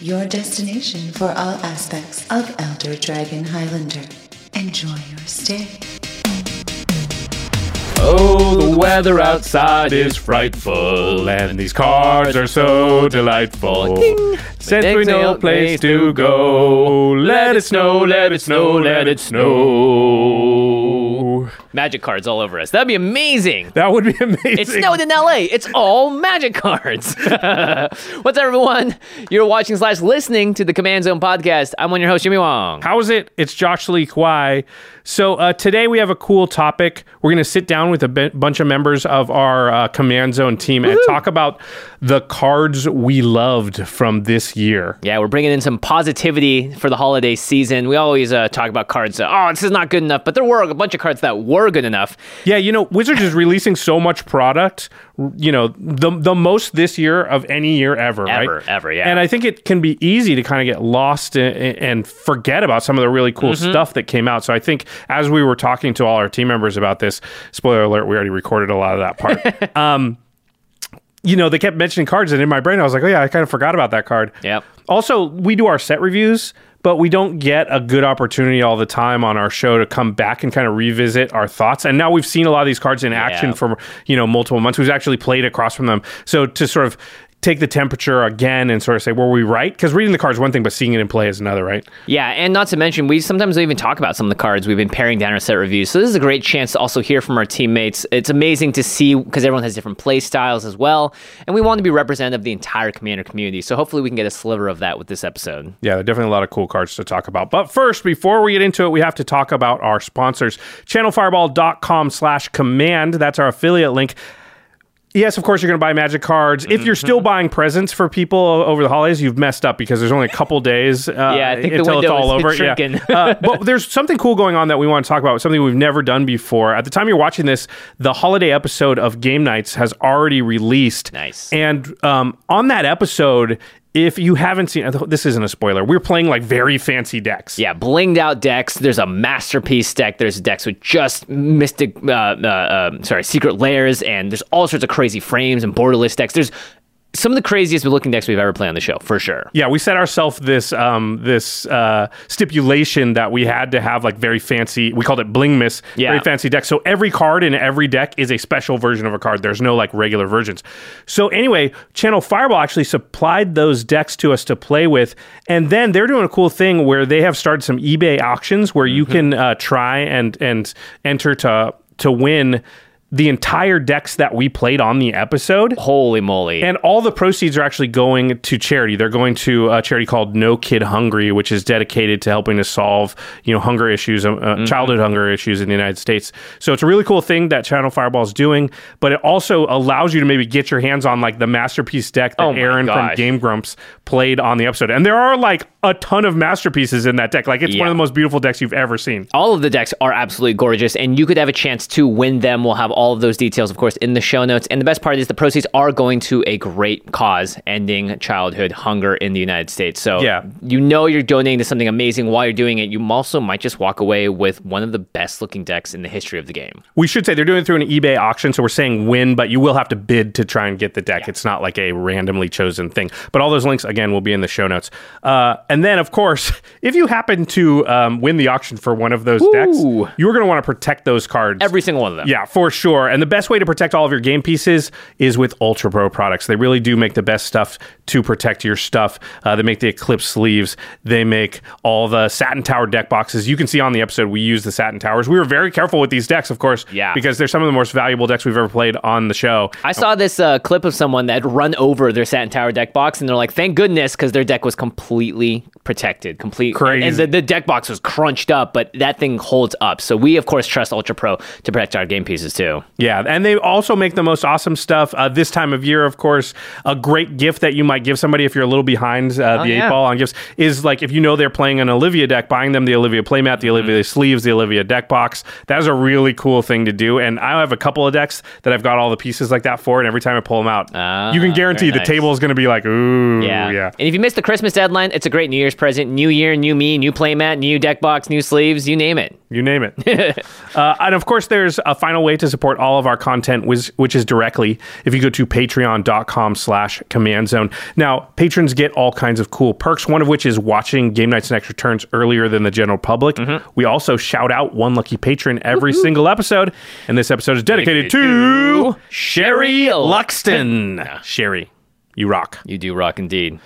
your destination for all aspects of Elder Dragon Highlander. Enjoy your stay. Oh, the weather outside is frightful, and these cards are so delightful. Since we no place to go, let it snow, let it snow, let it snow. Magic cards all over us. That'd be amazing. That would be amazing. It snowed in LA. It's all magic cards. What's up, everyone? You're watching slash listening to the Command Zone podcast. I'm one your host, Jimmy Wong. How is it? It's Josh Lee Kwai. So uh, today we have a cool topic. We're going to sit down with a b- bunch of members of our uh, Command Zone team and talk about the cards we loved from this year. Yeah, we're bringing in some positivity for the holiday season. We always uh, talk about cards. Oh, this is not good enough, but there were a bunch of cards that were good enough. Yeah, you know, Wizards is releasing so much product. You know, the the most this year of any year ever, Ever, right? ever, yeah. And I think it can be easy to kind of get lost and, and forget about some of the really cool Mm-hmm. stuff that came out. So I think as we were talking to all our team members about this, spoiler alert, we already recorded a lot of that part. um, you know, they kept mentioning cards, and in my brain, I was like, oh yeah, I kind of forgot about that card. Yep. Also, we do our set reviews, but we don't get a good opportunity all the time on our show to come back and kind of revisit our thoughts. And now we've seen a lot of these cards in action Yeah. for you know multiple months. We've actually played across from them, so to sort of take the temperature again and sort of say, were we right? Because reading the cards is one thing, but seeing it in play is another, right? Yeah, and not to mention, we sometimes even talk about some of the cards we've been paring down our set reviews. So this is a great chance to also hear from our teammates. It's amazing to see because everyone has different play styles as well, and we want to be representative of the entire Commander community. So hopefully we can get a sliver of that with this episode. Yeah, there are definitely a lot of cool cards to talk about. But first, before we get into it, we have to talk about our sponsors. Channelfireball.com slash command. That's our affiliate link. Yes, of course, you're going to buy magic cards. If you're still buying presents for people over the holidays, you've messed up because there's only a couple days uh, Yeah, I think the until it's all over. shrinking. Yeah. uh, but there's something cool going on that we want to talk about, something we've never done before. At the time you're watching this, the holiday episode of Game Nights has already released. Nice. And um, on that episode, if you haven't seen, this isn't a spoiler. We're playing like very fancy decks. Yeah, blinged out decks. There's a masterpiece deck. There's decks with just mystic, uh, uh, uh, sorry, Secret Lairs, and there's all sorts of crazy frames and borderless decks. There's some of the craziest looking decks we've ever played on the show, for sure. Yeah, we set ourselves this um, this uh, stipulation that we had to have like very fancy. We called it bling miss. Yeah. Very fancy deck. So every card in every deck is a special version of a card. There's no like regular versions. So anyway, Channel Fireball actually supplied those decks to us to play with, and then they're doing a cool thing where they have started some eBay auctions where you can uh, try and and enter to to win the entire decks that we played on the episode. Holy moly. And all the proceeds are actually going to charity. They're going to a charity called No Kid Hungry, which is dedicated to helping to solve, you know, hunger issues, uh, uh, childhood hunger issues in the United States. So it's a really cool thing that Channel Fireball is doing, but it also allows you to maybe get your hands on like the masterpiece deck that Oh Arin from. Game Grumps played on the episode. And there are like a ton of masterpieces in that deck. Like it's one of the most beautiful decks you've ever seen. all of the decks are absolutely gorgeous, and you could have a chance to win them. We'll have all all of those details, of course, in the show notes. And the best part is the proceeds are going to a great cause, ending childhood hunger in the United States. So Yeah. you know you're donating to something amazing while you're doing it. You also might just walk away with one of the best looking decks in the history of the game. We should say they're doing it through an eBay auction, so we're saying win, but you will have to bid to try and get the deck. It's not like a randomly chosen thing. But all those links, again, will be in the show notes. Uh, and then, of course, if you happen to um, win the auction for one of those decks, you're going to want to protect those cards. Every single one of them. Yeah, for sure. And the best way to protect all of your game pieces is with Ultra Pro products. They really do make the best stuff to protect your stuff. Uh, they make the Eclipse sleeves. They make all the Satin Tower deck boxes. You can see on the episode we use the Satin Towers. We were very careful with these decks, of course, Yeah. because they're some of the most valuable decks we've ever played on the show. I saw this uh, clip of someone that run over their Satin Tower deck box, and they're like, "Thank goodness," because their deck was completely protected, complete. Crazy. And the, the deck box was crunched up, but that thing holds up. So we, of course, trust Ultra Pro to protect our game pieces too. Yeah, and they also make the most awesome stuff uh, this time of year. Of course, a great gift that you might give somebody if you're a little behind uh, the eight yeah. ball on gifts is like if you know they're playing an Olivia deck, buying them the Olivia playmat, the Olivia sleeves, the Olivia deck box. That is a really cool thing to do. And I have a couple of decks that I've got all the pieces like that for, and every time I pull them out, Ah, you can guarantee the nice. table is going to be like, ooh, Yeah. yeah. And if you miss the Christmas deadline, it's a great New Year's present. New year, new me, new playmat, new deck box, new sleeves, you name it. You name it. uh, and of course, there's a final way to support all of our content, which, which is directly if you go to patreon.com slash command zone. Now, patrons get all kinds of cool perks, one of which is watching Game Nights and Extra Turns earlier than the general public. We also shout out one lucky patron every single episode. And this episode is dedicated to Sherry Luxton. Sherry, you rock. You do rock indeed.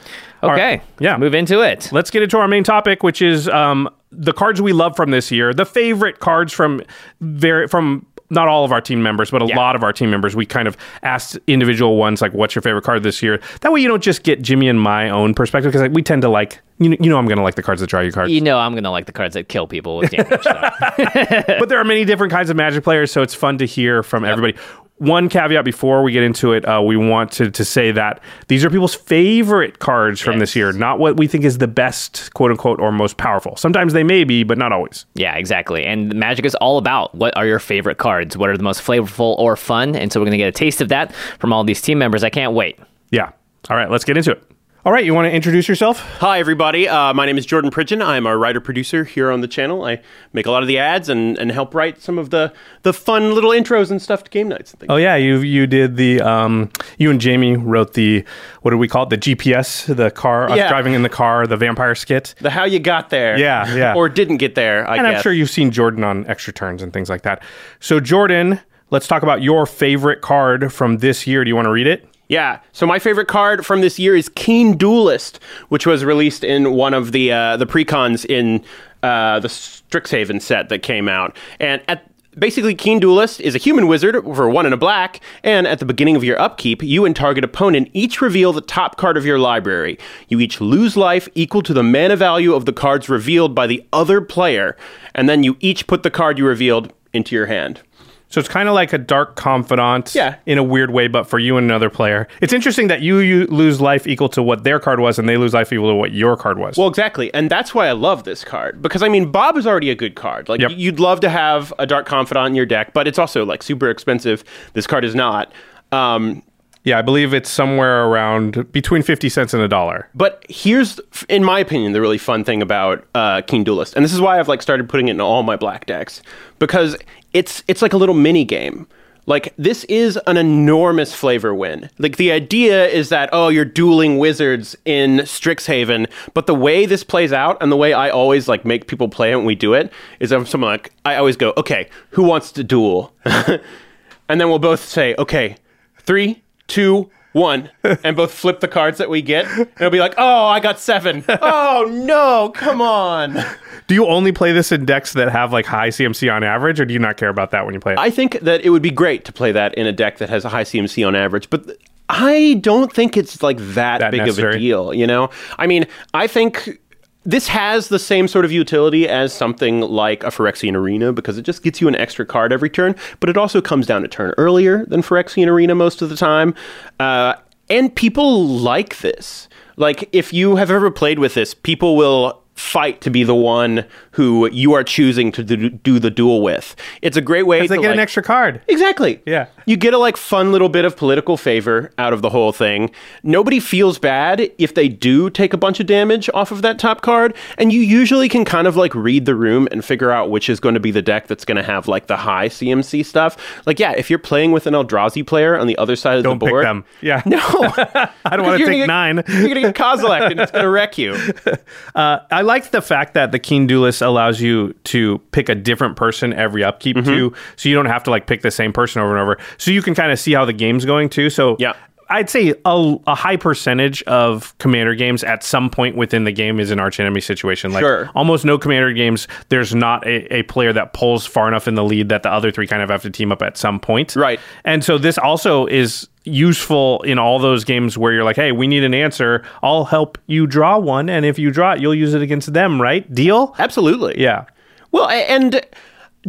right. Okay. Yeah. Move into it. Let's get into our main topic, which is um, the cards we love from this year, the favorite cards from very from not all of our team members, but a lot of our team members. We kind of asked individual ones like, "What's your favorite card this year?" That way, you don't just get Jimmy and my own perspective because like, we tend to like you know, you know I'm going to like the cards that draw you cards. You know I'm gonna like the cards that kill people with damage. but there are many different kinds of Magic players, so it's fun to hear from everybody. One caveat before we get into it, uh, we want to, to say that these are people's favorite cards from this year, not what we think is the best, quote unquote, or most powerful. Sometimes they may be, but not always. Yeah, exactly. And Magic is all about what are your favorite cards? What are the most flavorful or fun? And so we're going to get a taste of that from all these team members. I can't wait. Yeah. All right, let's get into it. All right, you want to introduce yourself? Hi, everybody. Uh, my name is Jordan Pridgeon. I'm a writer producer here on the channel. I make a lot of the ads and, and help write some of the, the fun little intros and stuff to game nights and things. Oh yeah, you you did the um, you and Jamie wrote the what do we call it? The GPS, the car, us driving in the car, the vampire skit. The how you got there. Yeah, yeah. or didn't get there, I And guess. I'm sure you've seen Jordan on extra turns and things like that. So Jordan, let's talk about your favorite card from this year. Do you want to read it? Yeah. So my favorite card from this year is Keen Duelist, which was released in one of the uh, the precons in uh, the Strixhaven set that came out. And at basically Keen Duelist is a human wizard for one and a black, and at the beginning of your upkeep, you and target opponent each reveal the top card of your library. You each lose life equal to the mana value of the cards revealed by the other player, and then you each put the card you revealed into your hand. So it's kind of like a dark confidant, Yeah. in a weird way, but for you and another player. It's interesting that you, you lose life equal to what their card was, and they lose life equal to what your card was. Well, exactly, and that's why I love this card because I mean, Bob is already a good card. Like Yep. you'd love to have a Dark Confidant in your deck, but it's also like super expensive. This card is not. Um, yeah, I believe it's somewhere around between fifty cents and a dollar. but here's, in my opinion, the really fun thing about uh, Duelist, and this is why I've like started putting it in all my black decks because it's it's like a little mini game. Like this is an enormous flavor win. Like the idea is that oh you're dueling wizards in Strixhaven, but the way this plays out and the way I always like make people play it when we do it is I'm someone like I always go okay who wants to duel, and then we'll both say okay three two one and both flip the cards that we get and it'll be like oh I got seven oh no come on. Do you only play this in decks that have like high CMC on average, or do you not care about that when you play it? I think that it would be great to play that in a deck that has a high CMC on average, but th- I don't think it's like that, That big necessary. of a deal, you know? I mean, I think this has the same sort of utility as something like a Phyrexian Arena because it just gets you an extra card every turn, but it also comes down a turn earlier than Phyrexian Arena most of the time. Uh, and people like this. Like, if you have ever played with this, people will fight to be the one who you are choosing to do, do the duel with. It's a great way They to get an extra card. Exactly. Yeah. You get a like fun little bit of political favor out of the whole thing. Nobody feels bad if they do take a bunch of damage off of that top card, and you usually can kind of like read the room and figure out which is going to be the deck that's going to have like the high CMC stuff. Like yeah, if you're playing with an Eldrazi player on the other side of Don't the pick board, them. Yeah. No. I don't want to take gonna get- nine. You're going to get Kozilek and it's going to wreck you. Uh, I like the fact that the Keen Duelist allows you to pick a different person every upkeep Mm-hmm. too, so you don't have to like pick the same person over and over. So you can kind of see how the game's going too. So Yeah. I'd say a, a high percentage of commander games at some point within the game is an arch enemy situation. Like Sure. almost no commander games, there's not a, a player that pulls far enough in the lead that the other three kind of have to team up at some point. Right. And so this also is useful in all those games where you're like, hey, we need an answer. I'll help you draw one. And if you draw it, you'll use it against them, right? Deal? Absolutely. Yeah. Well, and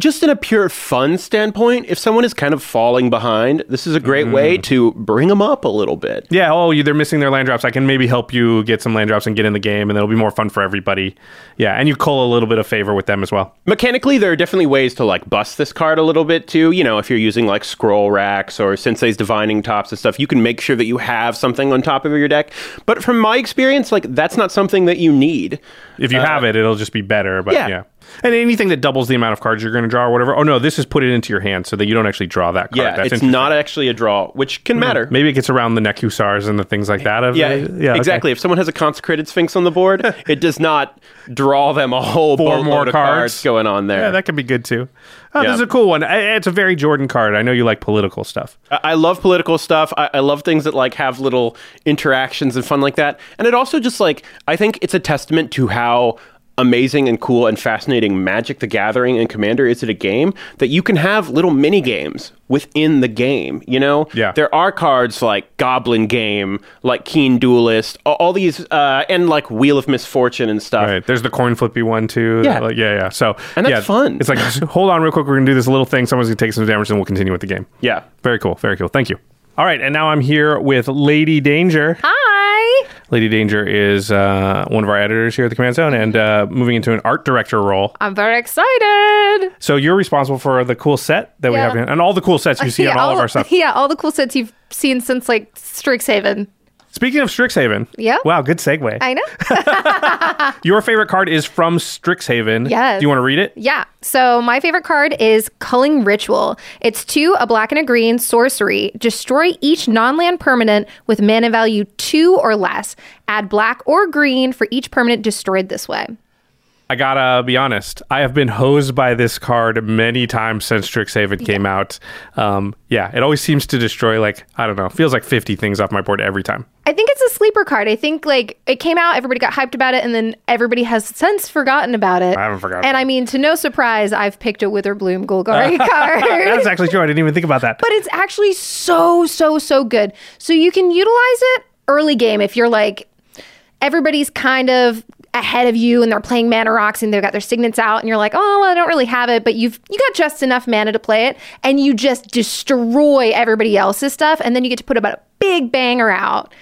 just in a pure fun standpoint, if someone is kind of falling behind, this is a great way Mm. to bring them up a little bit. Yeah. Oh, you, they're missing their land drops. I can maybe help you get some land drops and get in the game, and it'll be more fun for everybody. Yeah. And you cull a little bit of favor with them as well. Mechanically, there are definitely ways to like bust this card a little bit too. You know, if you're using like scroll racks or Sensei's divining tops and stuff, you can make sure that you have something on top of your deck. But from my experience, like that's not something that you need. If you have it, it'll just be better. But yeah. yeah. And anything that doubles the amount of cards you're going to draw or whatever. Oh, no, this is put it into your hand so that you don't actually draw that card. Yeah, That's it's not actually a draw, which can hmm. matter. Maybe it gets around the Nekusars and the things like that. Of, Yeah, yeah okay. exactly. If someone has a consecrated sphinx on the board, it does not draw them a whole Four more of cards. going on there. Yeah, that could be good too. Oh, Yeah. This is a cool one. It's a very Jordan card. I know you like political stuff. I I love political stuff. I, I love things that like have little interactions and fun like that. And it also just like I think it's a testament to how amazing and cool and fascinating Magic the Gathering and Commander is It a game that you can have little mini games within the game, you know? Yeah. There are cards like Goblin Game, like Keen Duelist, all, all these uh, and like Wheel of Misfortune and stuff. Right. There's the coin flippy one too. Yeah. Like, yeah, yeah. So And that's yeah, fun. It's like hold on real quick. We're gonna do this little thing. Someone's gonna take some damage, and we'll continue with the game. Yeah. Very cool. Very cool. Thank you. All right, and now I'm here with Lady Danger. Hi. Lady Danger is uh, one of our editors here at the Command Zone, and uh, moving into an art director role. I'm very excited. So you're responsible for the cool set that we have, and all the cool sets you see on all, of our stuff. Yeah, all the cool sets you've seen since like Strixhaven. Speaking of Strixhaven, Yeah. wow, good segue. I know. Your favorite card is from Strixhaven. Yes. Do you want to read it? yeah. So my favorite card is Culling Ritual. It's two, a black and a green sorcery. Destroy each non-land permanent with mana value two or less. Add black or green for each permanent destroyed this way. I gotta be honest. I have been hosed by this card many times since Strixhaven came out. Um, yeah, it always seems to destroy like I don't know. Feels like fifty things off my board every time. I think it's a sleeper card. I think like it came out, everybody got hyped about it, and then everybody has since forgotten about it. I haven't forgotten And I mean, to no surprise, I've picked a Witherbloom Golgari card. That's actually true. I didn't even think about that. but it's actually so so so good so you can utilize it early game if you're like everybody's kind of ahead of you and they're playing mana rocks and they've got their signets out and you're like oh well, i don't really have it but you've you got just enough mana to play it and you just destroy everybody else's stuff and then you get to put about a big banger out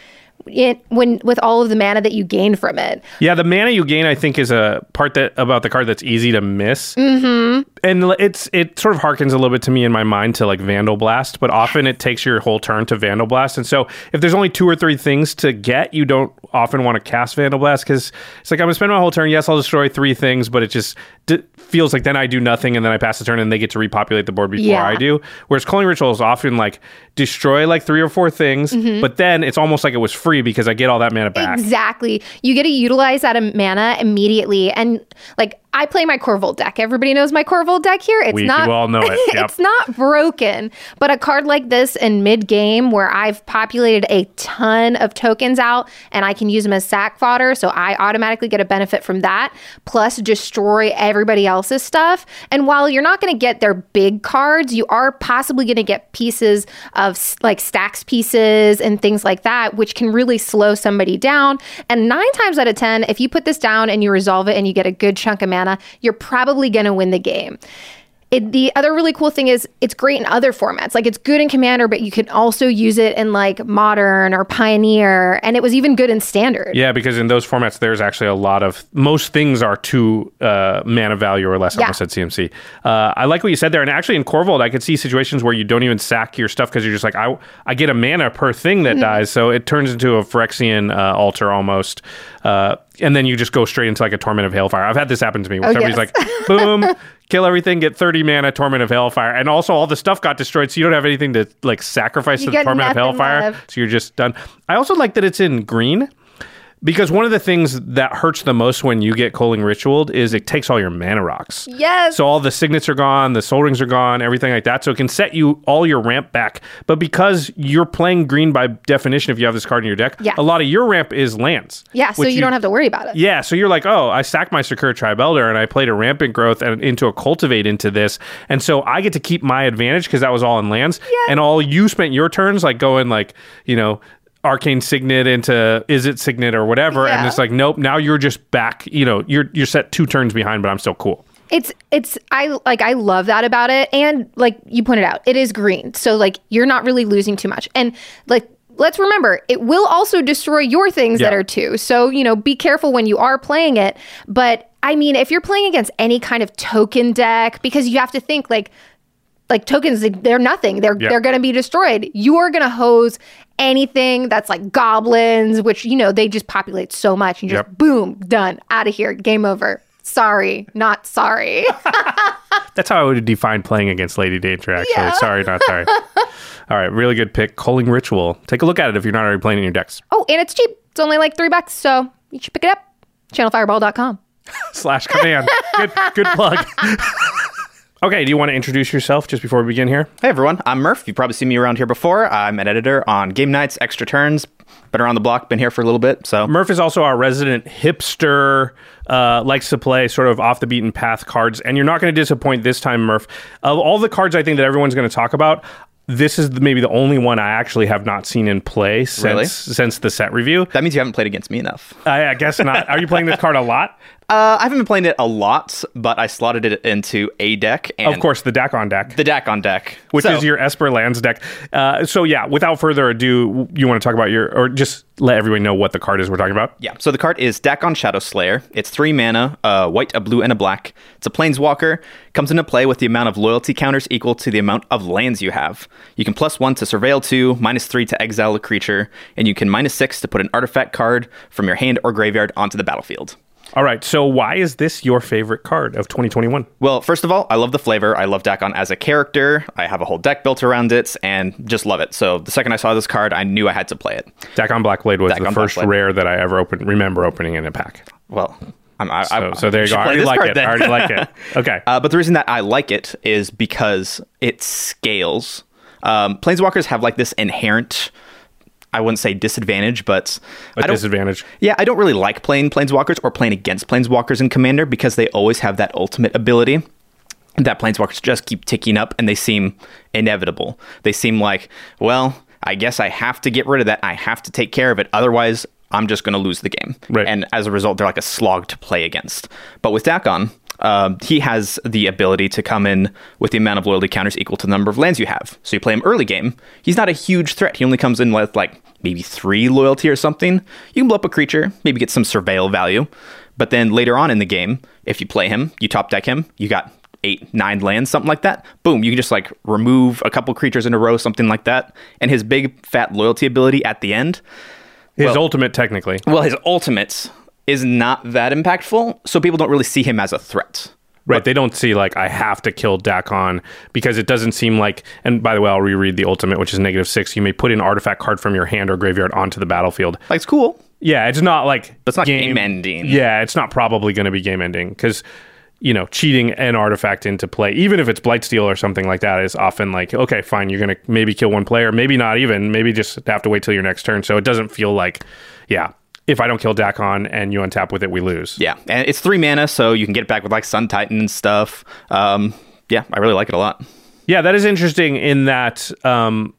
it, when with all of the mana that you gain from it Yeah, the mana you gain, I think, is a part that about the card that's easy to miss. Mm-hmm. And it's it sort of harkens a little bit to me in my mind to like Vandal Blast, but often it takes your whole turn to Vandal Blast. And so if there's only two or three things to get, you don't often want to cast Vandal Blast because it's like I'm gonna spend my whole turn. Yes, I'll destroy three things, but it just d- feels like then I do nothing and then I pass the turn and they get to repopulate the board before Yeah. I do. Whereas Culling Ritual is often like destroy like three or four things, mm-hmm. but then it's almost like it was free because I get all that mana back. Exactly. You get to utilize that mana immediately. And like I play my Korvold deck. Everybody knows my Korvold deck here. It's We not all know it. Yep. it's not broken. But a card like this in mid game where I've populated a ton of tokens out and I can use them as sack fodder, so I automatically get a benefit from that. Plus destroy everybody else's stuff. And while you're not going to get their big cards, you are possibly going to get pieces of like stacks pieces and things like that, which can really slow somebody down. And nine times out of 10, if you put this down and you resolve it and you get a good chunk of mana, you're probably going to win the game. It, the other really cool thing is it's great in other formats. Like it's good in Commander, but you can also use it in like Modern or Pioneer, and it was even good in Standard. Yeah, because in those formats, there's actually a lot of most things are two uh, mana value or less. I almost said CMC. Uh, I like what you said there, and actually in Korvold, I could see situations where you don't even sack your stuff because you're just like, I, I get a mana per thing Mm-hmm. that dies, so it turns into a Phyrexian uh, altar almost, uh, and then you just go straight into like a Torment of hellfire. I've had this happen to me where Oh, somebody's yes. like, boom. Kill everything, get 30 mana, Torment of hellfire. And also, all the stuff got destroyed, so you don't have anything to like sacrifice You to the Torment of hellfire. Left. So you're just done. I also like that it's in green because one of the things that hurts the most when you get Culling Ritualed is it takes all your mana rocks. Yes. So all the signets are gone, the Sol Rings are gone, everything like that. So it can set you all your ramp back. But because you're playing green by definition, if you have this card in your deck, Yeah. a lot of your ramp is lands. Yeah, so which you, don't have to worry about it. yeah, so you're like, oh, I sacked my Sakura Tribe Elder and I played a Rampant Growth and into a Cultivate into this. And so I get to keep my advantage because that was all in lands. And all you spent your turns like going like, you know, Arcane Signet into Izzet Signet or whatever. And it's like, nope, now you're just back, you know, you're you're set two turns behind, but I'm still cool. It's it's I like I love that about it and like you pointed out it is green so like you're not really losing too much and like let's remember it will also destroy your things that are two so you know be careful when you are playing it but I mean if you're playing against any kind of token deck because you have to think like like tokens they- they're nothing they're Yeah. they're going to be destroyed you are going to hose anything that's like goblins which you know they just populate so much and just Yep. boom done out of here game over sorry not sorry That's how I would define playing against Lady Danger, actually. Yeah. Sorry, not sorry. all right, really good pick. Culling Ritual. Take a look at it if you're not already playing in your decks. oh and it's cheap it's only like three bucks so you should pick it up channelfireball.com slash command. good, good plug. Okay, do you want to introduce yourself just before we begin here? Hey everyone, I'm Murph. You've probably seen me around here before. I'm an editor on Game Nights, Extra Turns. Been around the block, been here for a little bit. So Murph is also our resident hipster, uh, likes to play sort of off the beaten path cards, and you're not going to disappoint this time, Murph. Of all the cards I think that everyone's going to talk about, this is maybe the only one I actually have not seen in play since Really? since the set review. that means you haven't played against me enough. I, I guess not. Are you playing this card a lot? Uh, I haven't been playing it a lot, but I slotted it into a deck. And Of course, the Dakkon deck. the Dakkon deck, which So- is your Esper Lands deck. Uh, so yeah, without further ado, you want to talk about your, or just let everyone know what the card is we're talking about. Yeah, so the card is Dakkon Shadow Slayer. It's three mana, a white, a blue, and a black. It's a planeswalker. Comes into play with the amount of loyalty counters equal to the amount of lands you have. You can plus one to surveil two, minus three to exile a creature, and you can minus six to put an artifact card from your hand or graveyard onto the battlefield. All right. So why is this your favorite card of 2021? Well, first of all, I love the flavor. I love Dakkon as a character. I have a whole deck built around it and just love it. So the second I saw this card, I knew I had to play it. Dakkon Blackblade was the first Blackblade. rare that I ever opened, remember opening in a pack. Well, I'm, I, So, I, so there you go. I already like it. then. I already like it. Okay. Uh, but the reason that I like it is because it scales. Um, Planeswalkers have like this inherent, I wouldn't say disadvantage, but a disadvantage. yeah, I don't really like playing Planeswalkers or playing against Planeswalkers in Commander because they always have that ultimate ability that Planeswalkers just keep ticking up and they seem inevitable. They seem like, well, I guess I have to get rid of that. I have to take care of it. Otherwise, I'm just going to lose the game. Right. And as a result, they're like a slog to play against. But with Dakkon, um, he has the ability to come in with the amount of loyalty counters equal to the number of lands you have. So you play him early game. He's not a huge threat. He only comes in with like maybe three loyalty or something. You can blow up a creature, maybe get some surveil value. But then later on in the game, if you play him, you top deck him, you got eight, nine lands, something like that. Boom, you can just like remove a couple creatures in a row, something like that. And his big fat loyalty ability at the end, His well- ultimate, technically. well, his ultimate is not that impactful, so people don't really see him as a threat. Right. They don't see like I have to kill Dakkon because it doesn't seem like. And by the way, I'll reread the ultimate, which is negative six. You may put an artifact card from your hand or graveyard onto the battlefield. Like it's cool. Yeah, it's not like it's not game-ending. Yeah, it's not probably going to be game ending because you know cheating an artifact into play, even if it's Blightsteel or something like that, is often like okay, fine, you're going to maybe kill one player, maybe not even, maybe just have to wait till your next turn. So it doesn't feel like, yeah, if I don't kill Dakkon and you untap with it, we lose. Yeah, and it's three mana, so you can get it back with like Sun Titan and stuff. Um, yeah, I really like it a lot. Yeah, that is interesting in that um,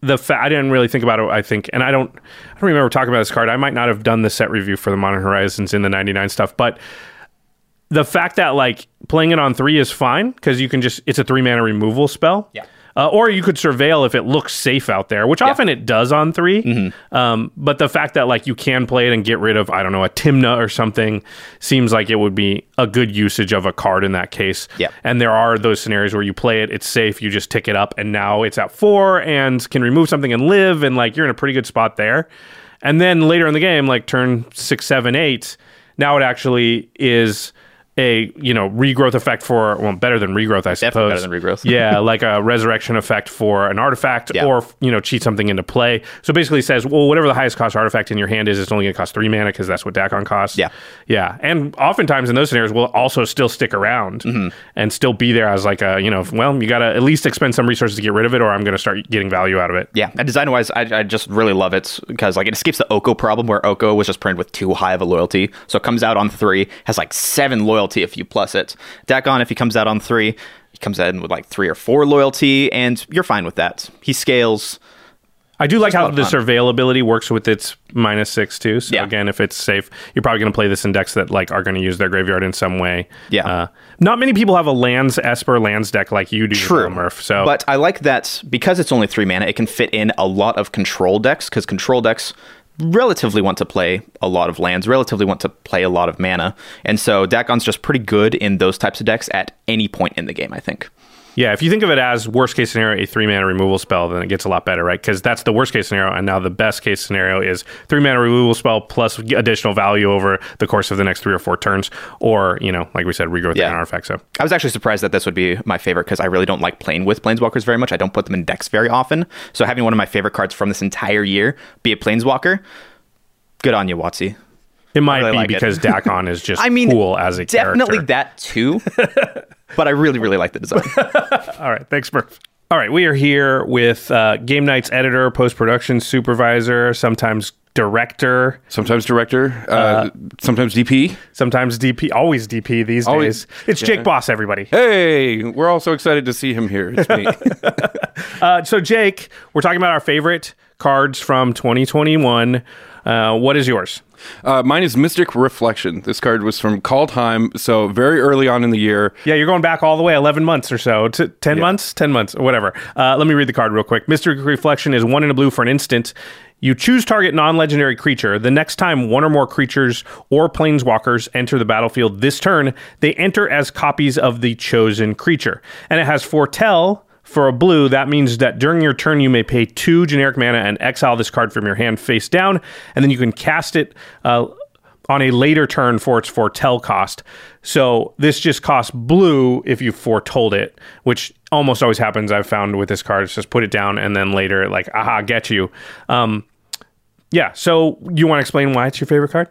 the fa- I didn't really think about it. I think, and I don't, I don't remember talking about this card. I might not have done the set review for the Modern Horizons in the '99 stuff, but the fact that like playing it on three is fine because you can just it's a three mana removal spell. Yeah. Uh, or you could surveil if it looks safe out there, which often it does on 3 Mm-hmm. Um, but the fact that like you can play it and get rid of I don't know a Tymna or something seems like it would be a good usage of a card in that case. Yeah. And there are those scenarios where you play it, it's safe, you just tick it up, and now it's at four and can remove something and live, and like you're in a pretty good spot there. And then later in the game, like turn six, seven, eight, now it actually is a you know regrowth effect for well better than regrowth I suppose Definitely better than regrowth. yeah like a resurrection effect for an artifact Yeah. or you know cheat something into play so basically says well whatever the highest cost artifact in your hand is it's only going to cost three mana because that's what Dakkon costs Yeah. yeah and oftentimes in those scenarios will also still stick around Mm-hmm. and still be there as like a you know well you got to at least expend some resources to get rid of it or I'm going to start getting value out of it Yeah, and design wise, I, I just really love it because like it escapes the Oko problem where Oko was just printed with too high of a loyalty. So it comes out on three, has like seven loyalty if you plus it. Dakkon, if he comes out on three, he comes in with like three or four loyalty, and you're fine with that. He scales. I do like how the surveillability works with its minus six too. So Yeah. again, if it's safe, you're probably going to play this in decks that like are going to use their graveyard in some way. Yeah. Uh, not many people have a lands Esper lands deck like you do, True, Murph. So but I like that because it's only three mana, it can fit in a lot of control decks because control decks relatively want to play a lot of lands, relatively want to play a lot of mana, and so Dakkon's just pretty good in those types of decks at any point in the game. I think. Yeah, if you think of it as worst case scenario, a three mana removal spell, then it gets a lot better, right? Because that's the worst case scenario, and now the best case scenario is three mana removal spell plus additional value over the course of the next three or four turns, or you know, like we said, regrowth Yeah. an artifact. So I was actually surprised that this would be my favorite because I really don't like playing with planeswalkers very much. I don't put them in decks very often. So having one of my favorite cards from this entire year be a planeswalker, good on you, Watsy. it might really be like because Dakkon is just I mean, cool as a definitely character. that too. but I really, really like the design. All right, thanks, Murph. All right, we are here with uh, Game Night's editor, post production supervisor, sometimes director, Sometimes director, uh, sometimes DP. sometimes DP, always DP these Always. days. It's Jake Boss, everybody. Hey, we're all so excited to see him here. It's me. Uh, so, Jake, we're talking about our favorite cards from 2021. Uh, what is yours? Uh, mine is Mystic Reflection. This card was from Kaldheim, so very early on in the year. Yeah, you're going back all the way 11 months or so. To 10 months? 10 months, or whatever. Uh, let me read the card real quick. Mystic Reflection is one in a blue for an instant. You choose target non legendary creature. The next time one or more creatures or planeswalkers enter the battlefield this turn, they enter as copies of the chosen creature. And it has Foretell for a blue. That means that during your turn, you may pay two generic mana and exile this card from your hand face down. And then you can cast it. Uh, on a later turn for its foretell cost. So this just costs blue if you foretold it, which almost always happens. I've found with this card. It's just put it down and then later, like, aha, get you. Um, yeah. So you want to explain why it's your favorite card?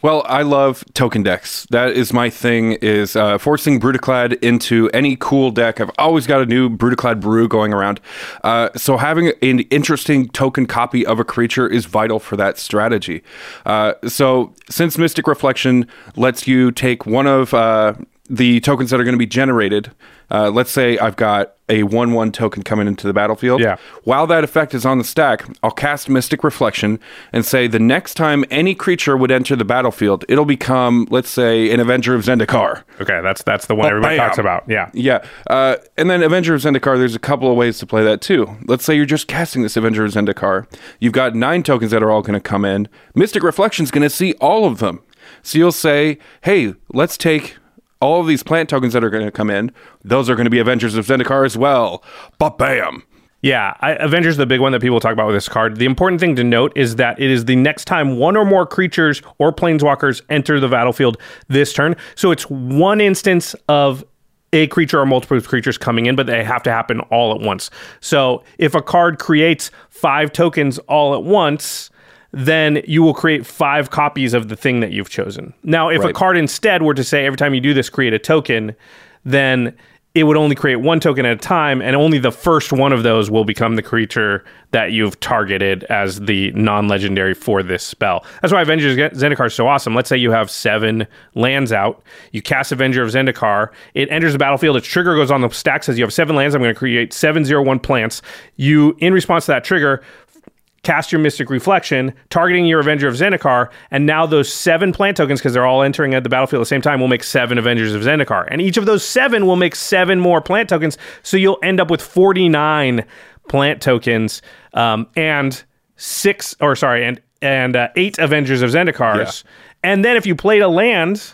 Well, I love token decks. That is my thing. Is uh, forcing Brudiclad into any cool deck. I've always got a new Brudiclad brew going around. Uh, so having an interesting token copy of a creature is vital for that strategy. Uh, so since Mystic Reflection lets you take one of uh, the tokens that are going to be generated. Uh, let's say I've got a 1 1 token coming into the battlefield. Yeah. While that effect is on the stack, I'll cast Mystic Reflection and say the next time any creature would enter the battlefield, it'll become, let's say, an Avenger of Zendikar. Okay, that's that's the one everybody Ba-bam. talks about. Yeah. Yeah. Uh, and then Avenger of Zendikar, there's a couple of ways to play that too. Let's say you're just casting this Avenger of Zendikar. You've got nine tokens that are all going to come in. Mystic Reflection's going to see all of them. So you'll say, hey, let's take all of these plant tokens that are going to come in. Those are going to be Avengers of Zendikar as well. But bam. Yeah, I, Avengers is the big one that people talk about with this card. The important thing to note is that it is the next time one or more creatures or planeswalkers enter the battlefield this turn. So it's one instance of a creature or multiple creatures coming in, but they have to happen all at once. So if a card creates five tokens all at once, then you will create five copies of the thing that you've chosen. Now, if a card instead were to say every time you do this, create a token, then it would only create one token at a time, and only the first one of those will become the creature that you've targeted as the non-legendary for this spell. That's why Avengers of Zendikar is so awesome. Let's say you have seven lands out, you cast Avenger of Zendikar, it enters the battlefield, its trigger goes on the stack, says you have seven lands, I'm going to create seven zero one plants. You, in response to that trigger, cast your Mystic Reflection, targeting your Avenger of Zendikar, and now those seven plant tokens, because they're all entering at the battlefield at the same time, will make seven Avengers of Zendikar. And each of those seven will make seven more plant tokens. So you'll end up with 49 plant tokens um, and six, or sorry, and and uh, eight Avengers of Zendikars. And then if you played a land,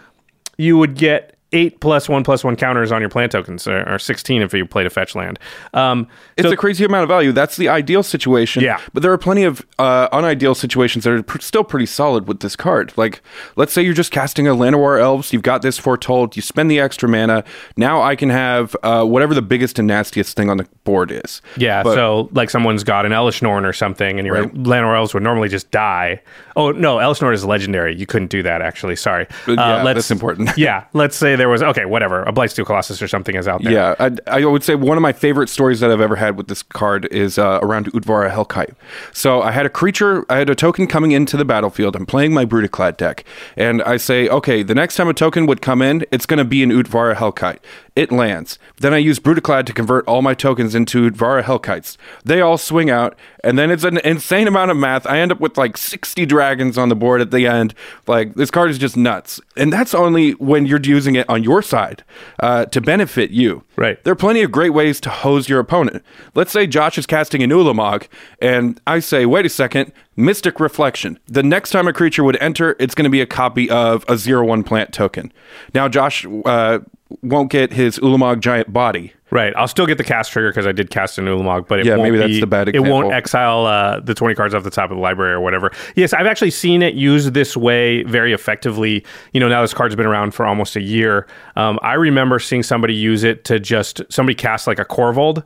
you would get eight plus one plus one counters on your plant tokens, or, or 16 if you played a fetch land. Um, It's so- a crazy amount of value. That's the ideal situation. Yeah. But there are plenty of uh, unideal situations that are pr- still pretty solid with this card. Like, let's say you're just casting a Llanowar Elves. You've got this foretold. You spend the extra mana. Now I can have uh, whatever the biggest and nastiest thing on the board is. Yeah, But- so like someone's got an Elesh Norn or something, and your Right. Llanowar Elves would normally just die. Oh no, Elesh Norn is legendary. You couldn't do that actually. Sorry. But yeah, that's important. yeah, let's say there was okay, whatever. A Blightsteel Colossus or something is out there. Yeah, I, I would say one of my favorite stories that I've ever had with this card is uh, around Utvara Hellkite. So I had a creature, I had a token coming into the battlefield. I'm playing my Brudiclad deck, and I say, okay, the next time a token would come in, it's going to be an Utvara Hellkite. It lands. Then I use Brudiclad to convert all my tokens into Utvara Hellkites. They all swing out, and then it's an insane amount of math. I end up with like 60 dragons on the board at the end. Like, this card is just nuts. And that's only when you're using it on your side uh, to benefit you. Right. There are plenty of great ways to hose your opponent. Let's say Josh is casting an Ulamog, and I say, wait a second, Mystic Reflection. The next time a creature would enter, it's going to be a copy of a zero one plant token. Now, Josh uh, won't get his Ulamog giant body. Right. I'll still get the cast trigger because I did cast an Ulamog, but it Yeah, won't maybe that's be- the bad It won't exile uh, the 20 cards off the top of the library or whatever. Yes, I've actually seen it used this way very effectively. You know, now this card's been around for almost a year. Um, I remember seeing somebody use it to just somebody cast like a Korvold.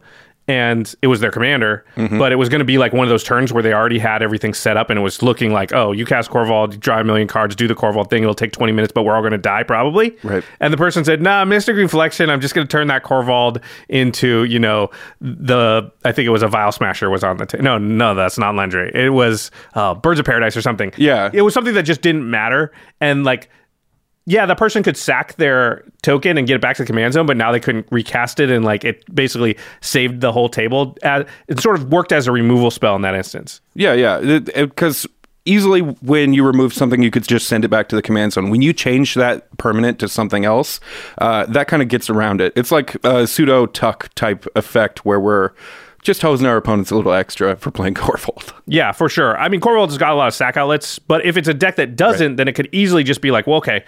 And it was their commander, Mm-hmm. but it was going to be like one of those turns where they already had everything set up, and it was looking like, oh, you cast Korvold, you draw a million cards, do the Korvold thing. It'll take twenty minutes, but we're all going to die probably. Right. And the person said, "Nah, Mystic Reflection. I'm just going to turn that Korvold into, you know, the I think it was a Vile Smasher was on the t- no, no, that's not Lendry. It was uh, Birds of Paradise or something. Yeah. it was something that just didn't matter. And like, yeah, the person could sack their token and get it back to the command zone, but now they couldn't recast it, and like it basically saved the whole table. Uh, It sort of worked as a removal spell in that instance. Yeah, yeah. Because easily when you remove something, you could just send it back to the command zone. When you change that permanent to something else, uh, that kind of gets around it. It's like a pseudo tuck type effect where we're just hosing our opponents a little extra for playing Korvold. Yeah, for sure. I mean, Korvold's got a lot of sack outlets, but if it's a deck that doesn't, then it could easily just be like, well, okay,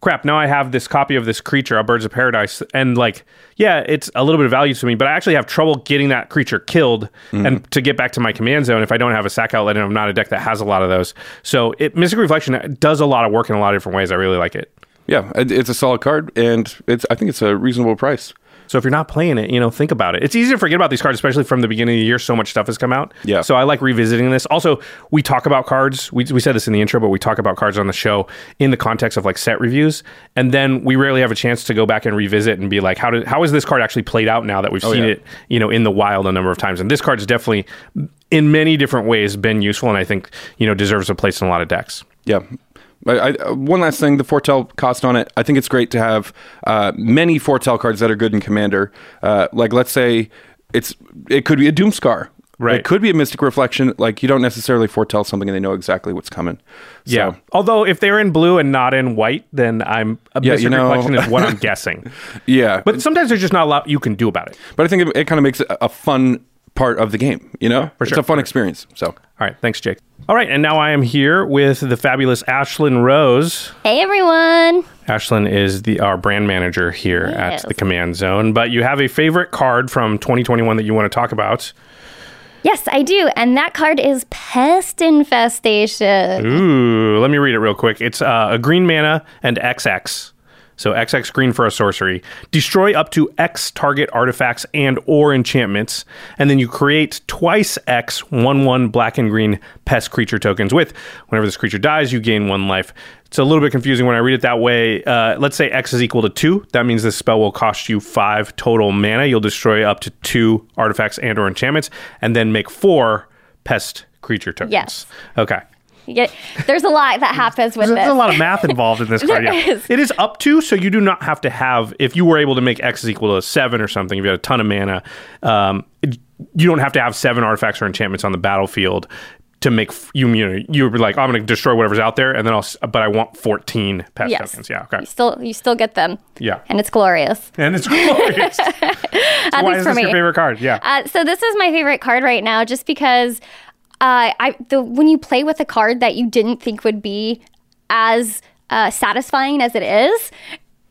crap, now I have this copy of this creature, a Birds of Paradise, and like, yeah, it's a little bit of value to me, but I actually have trouble getting that creature killed and mm-hmm. to get back to my command zone if I don't have a sack outlet and I'm not a deck that has a lot of those. So it Mystic Reflection does a lot of work in a lot of different ways. I really like it. Yeah, it's a solid card, and it's I think it's a reasonable price. So if you're not playing it, you know, think about it. It's easy to forget about these cards, especially from the beginning of the year. So much stuff has come out. Yeah. So I like revisiting this. Also, we talk about cards. We, we said this in the intro, but we talk about cards on the show in the context of like set reviews, and then we rarely have a chance to go back and revisit and be like, how did how is this card actually played out now that we've oh, seen yeah. it, you know, in the wild a number of times? And this card's definitely, in many different ways, been useful, and I think you know deserves a place in a lot of decks. Yeah. I, I, one last thing, the foretell cost on it. I think it's great to have uh, many foretell cards that are good in Commander. Uh, like, let's say it's it could be a Doomskar. Right. It could be a Mystic Reflection. Like, you don't necessarily foretell something and they know exactly what's coming. So, Yeah. Although if they're in blue and not in white, then I'm a Yeah, Mystic you know- reflection is what I'm guessing. Yeah. But sometimes there's just not a lot you can do about it. But I think it, it kind of makes it a fun part of the game, you know? for It's sure. a fun experience. So, All right, thanks, Jake. All right, and now I am here with the fabulous Ashlyn Rose. Hey everyone! Ashlyn is the our brand manager here Yes. at the Command Zone. But you have a favorite card from 2021 that you want to talk about. Yes, I do, and that card is Pest Infestation. Ooh, let me read it real quick. It's uh, a green mana and XX. So XX green for a sorcery. Destroy up to X target artifacts and or enchantments, and then you create twice X one one black and green pest creature tokens. With whenever this creature dies, you gain one life. It's a little bit confusing when I read it that way. Uh, let's say X is equal to two. That means this spell will cost you five total mana. You'll destroy up to two artifacts and or enchantments, and then make four pest creature tokens. Yes. Okay. Get- there's a lot that happens with There's this. a lot of math involved in this card. Yeah. is. It is up to, so you do not have to have, if you were able to make X is equal to seven or something, if you had a ton of mana, um, it- you don't have to have seven artifacts or enchantments on the battlefield to make you you know you would be like I'm going to destroy whatever's out there and then I'll but I want 14 pest Yes. tokens. Yeah, okay. You still you still get them. Yeah. And it's glorious. And it's glorious. So At why least is for this your me. favorite card? Yeah. Uh, so this is my favorite card right now, just because uh, I the when you play with a card that you didn't think would be as uh, satisfying as it is.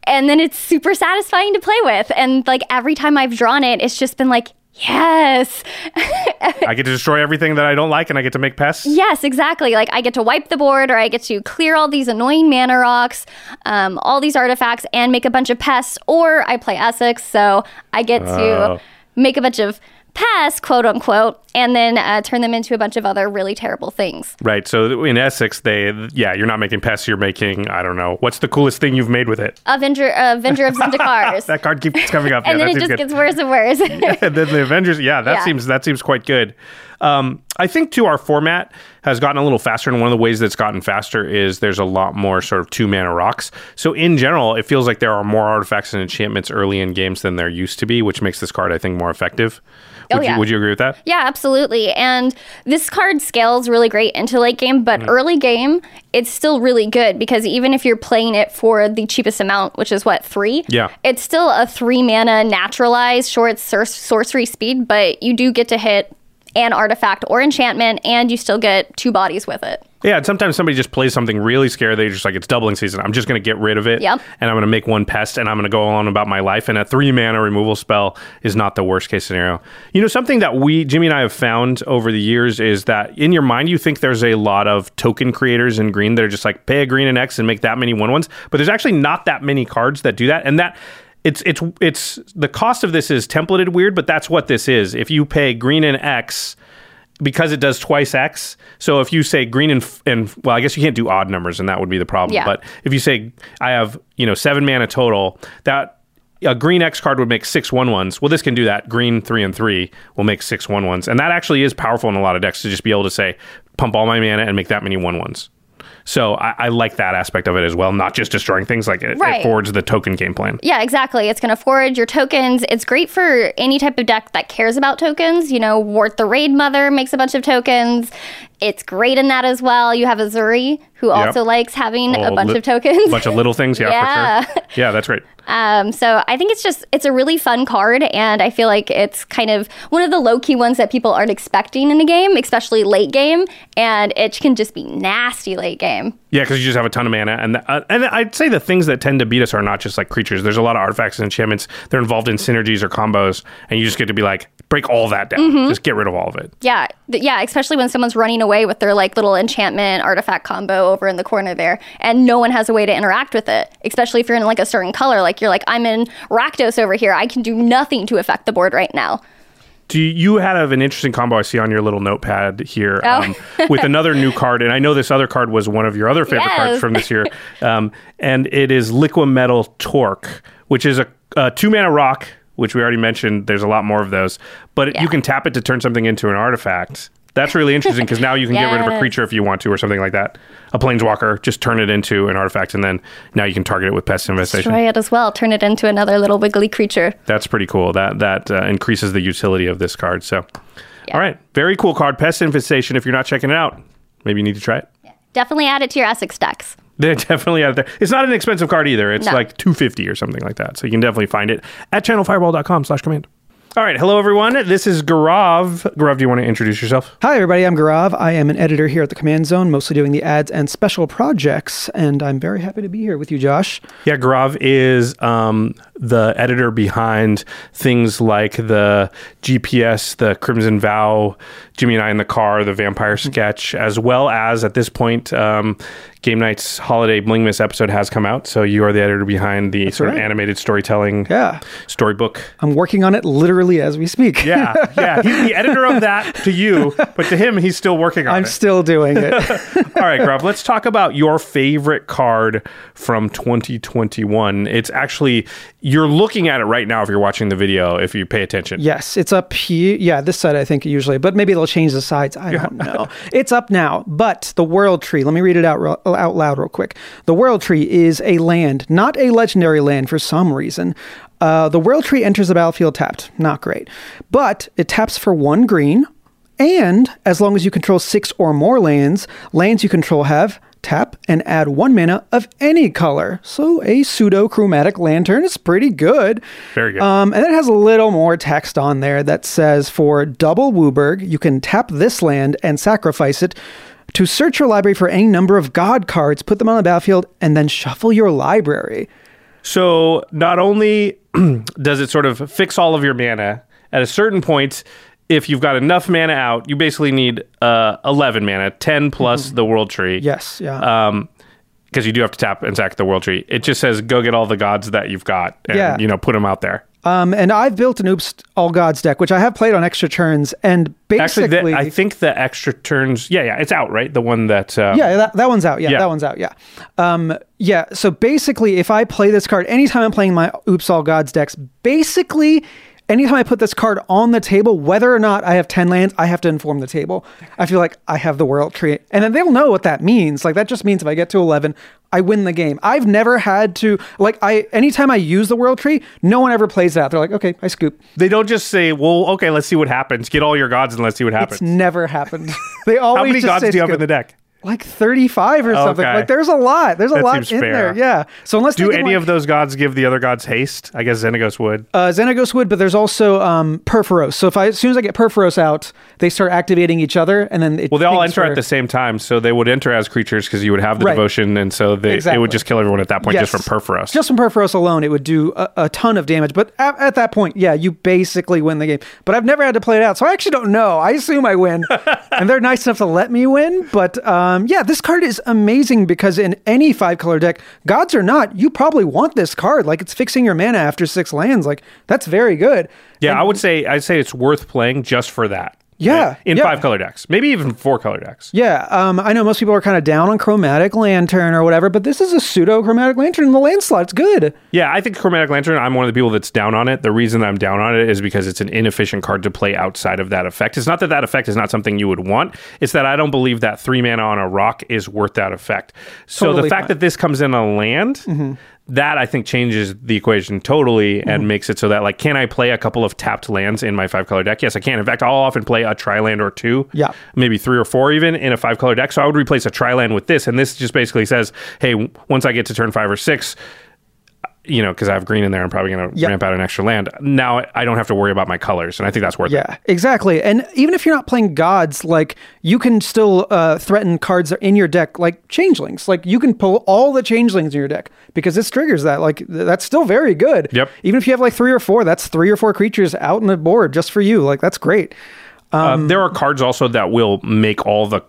And then it's super satisfying to play with. And like every time I've drawn it, it's just been like, yes. I get to destroy everything that I don't like and I get to make pests. Yes, exactly. Like I get to wipe the board, or I get to clear all these annoying mana rocks, um, all these artifacts, and make a bunch of pests. Or I play Esix, so I get Oh. to make a bunch of pests, quote unquote, and then uh, turn them into a bunch of other really terrible things. Right. So in Esix, they yeah, you're not making pests. You're making I don't know what's the coolest thing you've made with it. Avenger, uh, Avenger of Zendikars. That card keeps coming up. and yeah, then it just good. gets worse and worse. and then the Avengers, yeah, that Yeah. seems that seems quite good. Um, I think too our format has gotten a little faster, and one of the ways that's gotten faster is there's a lot more sort of two mana rocks. So in general, it feels like there are more artifacts and enchantments early in games than there used to be, which makes this card I think more effective. Would, Oh, yeah. you, would you agree with that? Yeah, absolutely. And this card scales really great into late game, but early game, it's still really good because even if you're playing it for the cheapest amount, which is what, three? Yeah. It's still a three mana naturalized short sor- sorcery speed, but you do get to hit an artifact or enchantment, and you still get two bodies with it. Yeah, and sometimes somebody just plays something really scary. They're just like it's doubling season. I'm just going to get rid of it. Yep. And I'm going to make one pest, and I'm going to go on about my life. And a three mana removal spell is not the worst case scenario. You know, something that we Jimmy and I have found over the years is that in your mind you think there's a lot of token creators in green that are just like pay a green and X and make that many one ones, but there's actually not that many cards that do that, and that. It's it's it's the cost of this is templated weird, but that's what this is. If you pay green and X, because it does twice X. So if you say green and, and well, I guess you can't do odd numbers, and that would be the problem. Yeah. But if you say I have you know seven mana total, that a green X card would make six one ones. Well, this can do that. Green three and three will make six one ones, and that actually is powerful in a lot of decks to just be able to say pump all my mana and make that many one ones. So I, I like that aspect of it as well, not just destroying things. Like it, Right. it forwards the token game plan. Yeah, exactly. It's going to forward your tokens. It's great for any type of deck that cares about tokens. You know, Wort the Raid Mother makes a bunch of tokens. It's great in that as well. You have Azuri, who also likes having a Oh, bunch li- of tokens. A bunch of little things, yeah, Yeah. for sure. Yeah, that's great. Um, so I think it's just it's a really fun card, and I feel like it's kind of one of the low key ones that people aren't expecting in a game, especially late game, and it can just be nasty late game. Yeah, because you just have a ton of mana, and uh, and I'd say the things that tend to beat us are not just like creatures. There's a lot of artifacts and enchantments. They're involved in synergies or combos, and you just get to be like break all that down. Mm-hmm. Just get rid of all of it. Yeah, yeah, especially when someone's running away with their like little enchantment artifact combo over in the corner there, and no one has a way to interact with it. Especially if you're in like a certain color, like you're like I'm in Rakdos over here, I can do nothing to affect the board right now. Do you, you had an interesting combo I see on your little notepad here Oh. um, with another new card, and I know this other card was one of your other favorite cards from this year, um, and it is Liquimetal Torque, which is a, a two mana rock. Which we already mentioned. There's a lot more of those, but Yeah. you can tap it to turn something into an artifact. That's really interesting because now you can get rid of a creature if you want to, or something like that. A planeswalker, just turn it into an artifact, and then now you can target it with pest infestation. Try it as well. Turn it into another little wiggly creature. That's pretty cool. That that uh, increases the utility of this card. So, all right, very cool card, Pest Infestation. If you're not checking it out, maybe you need to try it. Definitely add it to your Esix decks. They're definitely out there. It's not an expensive card either. It's No. like 250 or something like that. So you can definitely find it at channelfireball.com slash command. All right. Hello, everyone. This is Garav. Garav, do you want to introduce yourself? Hi, everybody. I'm Garav. I am an editor here at the Command Zone, mostly doing the ads and special projects, and I'm very happy to be here with you, Josh. Yeah, Garav is um, the editor behind things like the GPS, the Crimson Vow, Jimmy and I in the car, the Vampire Mm-hmm. Sketch, as well as at this point, um, Game Night's Holiday Blingmas episode has come out. So you are the editor behind the sort of animated storytelling Yeah. storybook. I'm working on it literally as we speak. Yeah, yeah. He's the editor of that to you, but to him, he's still working on it. I'm still doing it. All right, Grub, let's talk about your favorite card from 2021. It's actually, you're looking at it right now if you're watching the video, if you pay attention. yes, it's up here. Yeah, this side, I think, usually, but maybe they'll change the sides. I don't know. it's up now. But the World Tree, let me read it out, real- out loud real quick. The World Tree is a land, not a legendary land for some reason. Uh, the World Tree enters the battlefield tapped. Not great. But it taps for one green And as long as you control six or more lands, lands you control have tap and add one mana of any color. So a pseudo chromatic lantern is pretty good. Very good. Um, and it has a little more text on there that says for double WUBRG, you can tap this land and sacrifice it to search your library for any number of god cards, put them on the battlefield, and then shuffle your library. So not only does it sort of fix all of your mana at a certain point, if you've got enough mana out, you basically need uh, 11 mana, 10 plus the world tree. Yes, yeah. Um, because you do have to tap and sack the world tree. It just says go get all the gods that you've got and Yeah. you know put them out there. Um, and I've built an Oops All Gods deck, which I have played on extra turns, and Actually, basically, the, I think the extra turns. Yeah, yeah, it's out, right? The one that. Uh, yeah, that, that one's out. Yeah, Yeah. that one's out. Yeah, um, yeah. So basically, if I play this card anytime I'm playing my Oops All Gods decks, basically. Anytime I put this card on the table, whether or not I have 10 lands, I have to inform the table. I feel like I have the world tree. And then they'll know what that means. Like that just means if I get to 11, I win the game. I've never had to like I anytime I use the world tree, no one ever plays it out. They're like, "Okay, I scoop." They don't just say, "Well, okay, let's see what happens. Get all your gods and let's see what happens." It's never happened. They always How many gods do you have in the deck? Like 35 or something. Okay. Like there's a lot. There's a That lot in fair. there. Yeah. So unless Do any like, of those gods give the other gods haste? I guess Xenagos would. uh, Xenagos would, but there's also um, Purphoros. So if I, as soon as I get Purphoros out, they start activating each other, and then it Well, they all enter for- at the same time, so they would enter as creatures because you would have the Right. devotion, and so they, it would just kill everyone at that point just from Purphoros. Just from Purphoros alone, it would do a, a ton of damage. But at, at that point, yeah, you basically win the game. But I've never had to play it out, so I actually don't know. I assume I win, and they're nice enough to let me win. But um, Um, yeah, this card is amazing because in any five color deck, gods or not, you probably want this card. Like it's fixing your mana after six lands. Like that's very good. yeah, I would say I'd say it's worth playing just for that. Yeah, in yeah. five color decks, maybe even four color decks. Yeah, um, I know most people are kind of down on Chromatic Lantern or whatever, but this is a pseudo Chromatic Lantern in the land slot. It's good. Yeah, I think Chromatic Lantern, I'm one of the people that's down on it. The reason that I'm down on it is because it's an inefficient card to play outside of that effect. It's not that that effect is not something you would want, it's that I don't believe that three mana on a rock is worth that effect. So the fact fine. that this comes in a land, that I think changes the equation totally and mm-hmm. makes it so that, like, can I play a couple of tapped lands in my five color deck? Yes, I can. In fact, I'll often play a tri land or two, Yeah. maybe three or four even in a five color deck. So I would replace a tri land with this. And this just basically says, hey, once I get to turn five or six, you know, because I have green in there, I'm probably going to Yep. ramp out an extra land. Now I don't have to worry about my colors, and I think that's worth it. Yeah, exactly. And even if you're not playing gods, like you can still uh, threaten cards in your deck, like changelings. Like you can pull all the changelings in your deck because this triggers that. Like th- that's still very good. Yep. Even if you have like three or four, that's three or four creatures out on the board just for you. Like that's great. Um, there are cards also that will make all the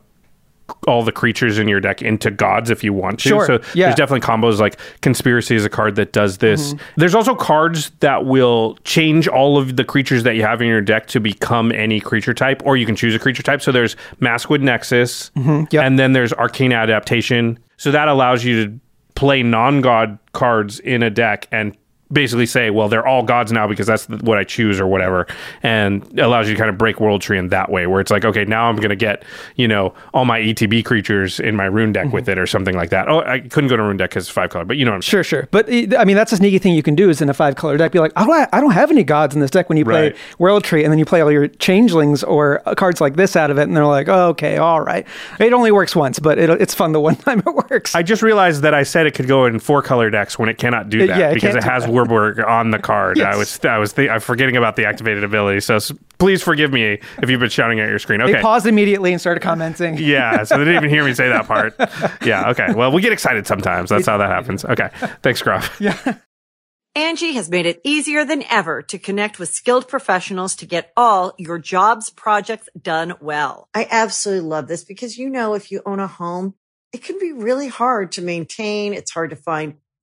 all the creatures in your deck into gods if you want to. Sure, So yeah. Mm-hmm. there's definitely combos like Conspiracy is a card that does this. There's also cards that will change all of the creatures that you have in your deck to become any creature type, or you can choose a creature type. So there's Maskwood Nexus, yep. and then there's Arcane Adaptation. So that allows you to play non-god cards in a deck and basically say, well, they're all gods now because that's what I choose or whatever, and allows you to kind of break World Tree in that way, where it's like, okay, now I'm going to get you know all my ETB creatures in my rune deck with it or something like that. Oh, I couldn't go to rune deck because it's five color, but you know what I'm saying. Sure, sure. But I mean, that's a sneaky thing you can do is in a five color deck, be like, I don't, I don't have any gods in this deck when you play Right. World Tree, and then you play all your changelings or uh, cards like this out of it, and they're like, oh, okay, all right. It only works once, but it, it's fun the one time it works. I just realized that I said it could go in four color decks when it cannot do Uh, that yeah, because it has that. WUBRG on the card. I was I was th- I'm forgetting about the activated ability. So s- please forgive me if you've been shouting at your screen. They Okay. paused immediately and started commenting. Yeah, so they didn't even hear me say that part. Yeah, okay. Well, we get excited sometimes. That's how that happens. Okay. Thanks, Gruff. Yeah. Angie has made it easier than ever to connect with skilled professionals to get all your jobs projects done well. I absolutely love this because, you know, if you own a home, it can be really hard to maintain. It's hard to find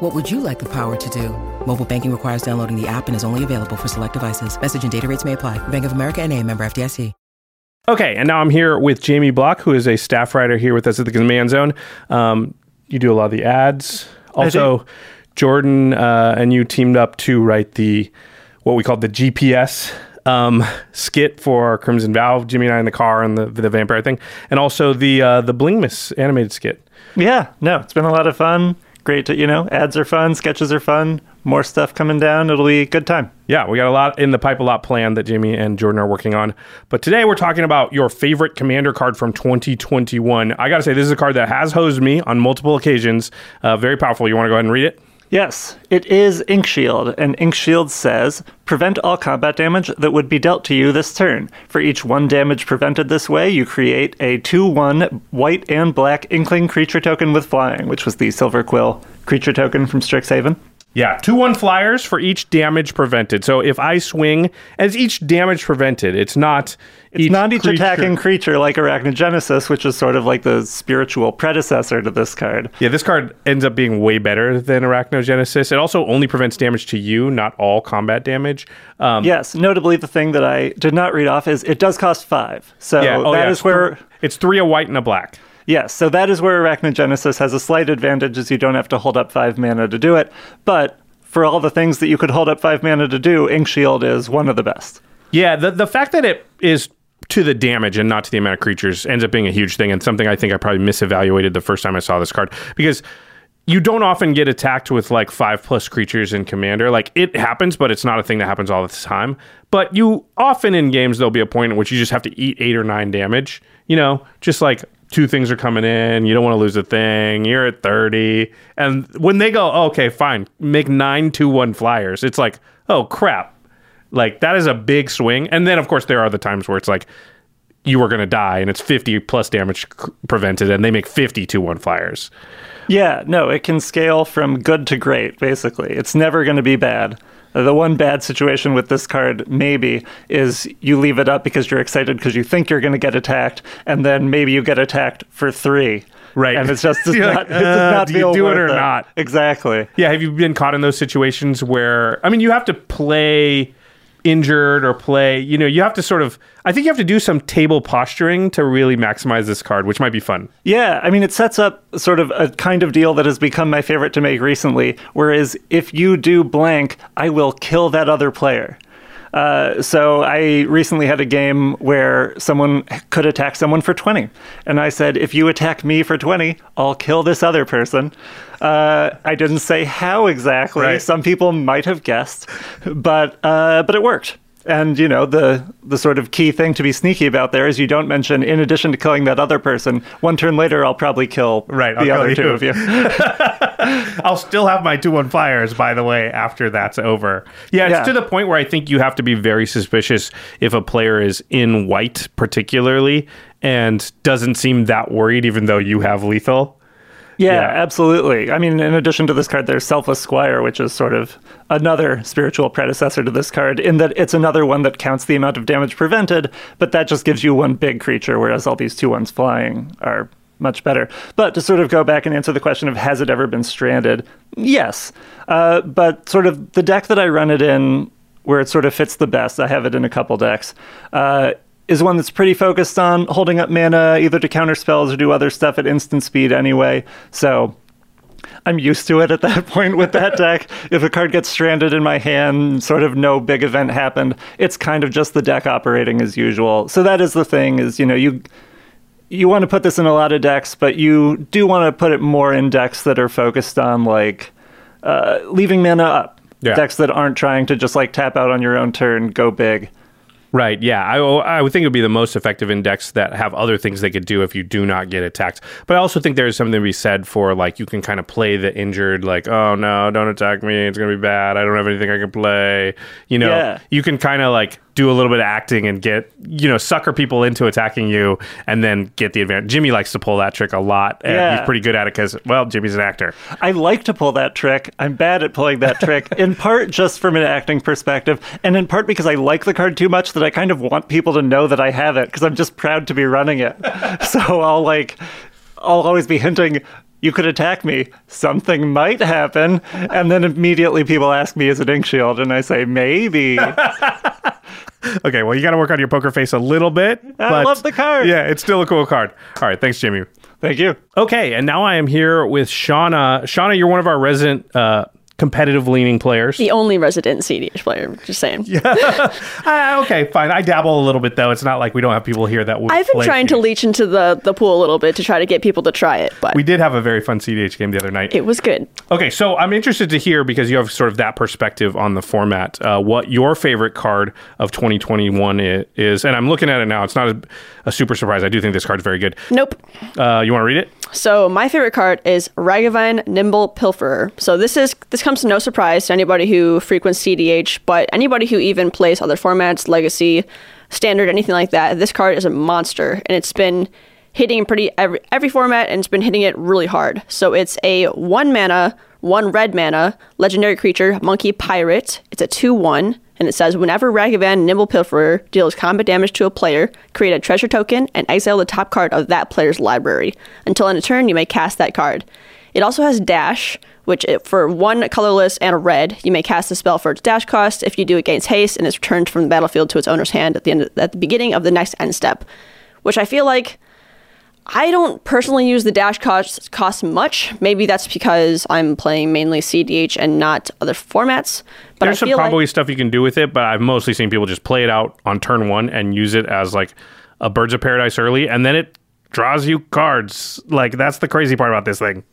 What would you like the power to do? Mobile banking requires downloading the app and is only available for select devices. Message and data rates may apply. Bank of America and a member FDIC. Okay, and now I'm here with Jamie Block, who is a staff writer here with us at the Command Zone. Um, you do a lot of the ads. Also, Jordan uh, and you teamed up to write the what we call the GPS um, skit for Crimson Vow. Jimmy and I in the car and the the vampire thing, and also the uh, the Blingmas animated skit. Yeah, no, it's been a lot of fun. Great to, you know, ads are fun, sketches are fun, more stuff coming down. It'll be a good time. Yeah, we got a lot in the pipe, a lot planned that Jamie and Jordan are working on. But today we're talking about your favorite commander card from 2021. I got to say, this is a card that has hosed me on multiple occasions. Uh, very powerful. You want to go ahead and read it? Yes, it is Ink Shield, and Ink Shield says prevent all combat damage that would be dealt to you this turn. For each one damage prevented this way, you create a 2 1 white and black Inkling creature token with flying, which was the Silver Quill creature token from Strixhaven. Yeah, two one flyers for each damage prevented. So if I swing, as each damage prevented, it's not It's not each attacking creature like Arachnogenesis, which is sort of like the spiritual predecessor to this card. Yeah, this card ends up being way better than Arachnogenesis. It also only prevents damage to you, not all combat damage. Um, Yes, notably the thing that I did not read off is it does cost five. So yeah, oh, that yeah, is where it's three a white and a black. Yes, so that is where Arachnogenesis has a slight advantage as you don't have to hold up five mana to do it. But for all the things that you could hold up five mana to do, Ink Shield is one of the best. Yeah, the the fact that it is to the damage and not to the amount of creatures ends up being a huge thing and something I think I probably misevaluated the first time I saw this card because you don't often get attacked with like five plus creatures in commander. Like it happens, but it's not a thing that happens all the time. But you often in games there'll be a point in which you just have to eat eight or nine damage. You know, just like two things are coming in, you don't want to lose a thing, you're at 30. And when they go, oh, okay, fine, make nine two one flyers, it's like, oh crap. Like that is a big swing. And then of course there are the times where it's like you are going to die and it's 50 plus damage prevented and they make 50 two one flyers. Yeah, no, it can scale from good to great, basically. It's never going to be bad. The one bad situation with this card, maybe, is you leave it up because you're excited because you think you're going to get attacked, and then maybe you get attacked for three. Right. And it's just does not, like, it does uh, not do you do it or not? Exactly. Yeah, have you been caught in those situations where I mean you have to play injured or play, you know, you have to sort of I think you have to do some table posturing to really maximize this card, which might be fun. Yeah, I mean, it sets up sort of a kind of deal that has become my favorite to make recently. Whereas if you do blank, I will kill that other player. Uh, so I recently had a game where someone could attack someone for 20. And I said, if you attack me for 20, I'll kill this other person. Uh, I didn't say how exactly. Right. Some people might have guessed, but uh, but it worked. And you know the the sort of key thing to be sneaky about there is you don't mention in addition to killing that other person, one turn later I'll probably kill Right, the I'll other two of you. I'll still have my two one flyers, by the way, after that's over. Yeah, it's Yeah. to the point where I think you have to be very suspicious if a player is in white, particularly, and doesn't seem that worried, even though you have lethal. Yeah, Yeah. absolutely. I mean, in addition to this card, there's Selfless Squire, which is sort of another spiritual predecessor to this card, in that it's another one that counts the amount of damage prevented, but that just gives you one big creature, whereas all these two ones flying are much better. But to sort of go back and answer the question of has it ever been stranded? Yes. Uh, but sort of the deck that I run it in, where it sort of fits the best, I have it in a couple decks. Uh, is one that's pretty focused on holding up mana either to counter spells or do other stuff at instant speed anyway. So I'm used to it at that point with that deck. if a card gets stranded in my hand, sort of no big event happened, it's kind of just the deck operating as usual. So that is the thing is, you know, you you want to put this in a lot of decks, but you do want to put it more in decks that are focused on like uh, leaving mana up. Yeah. Decks that aren't trying to just like tap out on your own turn, go big. Right. Yeah. I, oh, I would think it would be the most effective index that have other things they could do if you do not get attacked. But I also think there's something to be said for like you can kind of play the injured, like, oh no, don't attack me. It's going to be bad. I don't have anything I can play. You know, Yeah. you can kind of like do a little bit of acting and get, you know, sucker people into attacking you and then get the advantage. Jimmy likes to pull that trick a lot. And Yeah. he's pretty good at it because, well, Jimmy's an actor. I like to pull that trick. I'm bad at pulling that trick, in part just from an acting perspective, and in part because I like the card too much that I kind of want people to know that I have it because I'm just proud to be running it. so I'll like, I'll always be hinting. You could attack me. Something might happen. And then immediately people ask me, is it Ink Shield? And I say, maybe. Okay, well, you got to work on your poker face a little bit. I love the card. Yeah, it's still a cool card. All right, thanks, Jimmy. Thank you. Okay, and now I am here with Shauna. Shauna, you're one of our resident uh, competitive leaning players. The only resident CDH player, just saying. Ah, okay, fine. I dabble a little bit though. It's not like we don't have people here that would. I've been trying to leech into the, the pool a little bit to try to get people to try it, but We did have a very fun CDH game the other night. it was good. Okay, so I'm interested to hear because you have sort of that perspective on the format. Uh, what your favorite card of 2021 is, and I'm looking at it now. It's not a, a super surprise. I do think this card's very good. Nope. Uh, you want to read it? So my favorite card is Ragavan Nimble Pilferer. So this is this comes to no surprise to anybody who frequents CDH, but anybody who even plays other formats, Legacy, Standard, anything like that. This card is a monster, and it's been hitting pretty every every format, and it's been hitting it really hard. So it's a one mana, one red mana legendary creature, Monkey Pirate. It's a two one. And it says, whenever Ragavan Nimble Pilferer deals combat damage to a player, create a treasure token and exile the top card of that player's library. Until end of turn, you may cast that card. It also has Dash, which it, for one colorless and a red, you may cast a spell for its dash cost. If you do, it gains haste and is returned from the battlefield to its owner's hand at the end at the beginning of the next end step. Which I feel like I don't personally use the dash cost cost much. Maybe that's because I'm playing mainly CDH and not other formats. But There's some probably like, stuff you can do with it, but I've mostly seen people just play it out on turn one and use it as like a Birds of Paradise early, and then it draws you cards. Like that's the crazy part about this thing.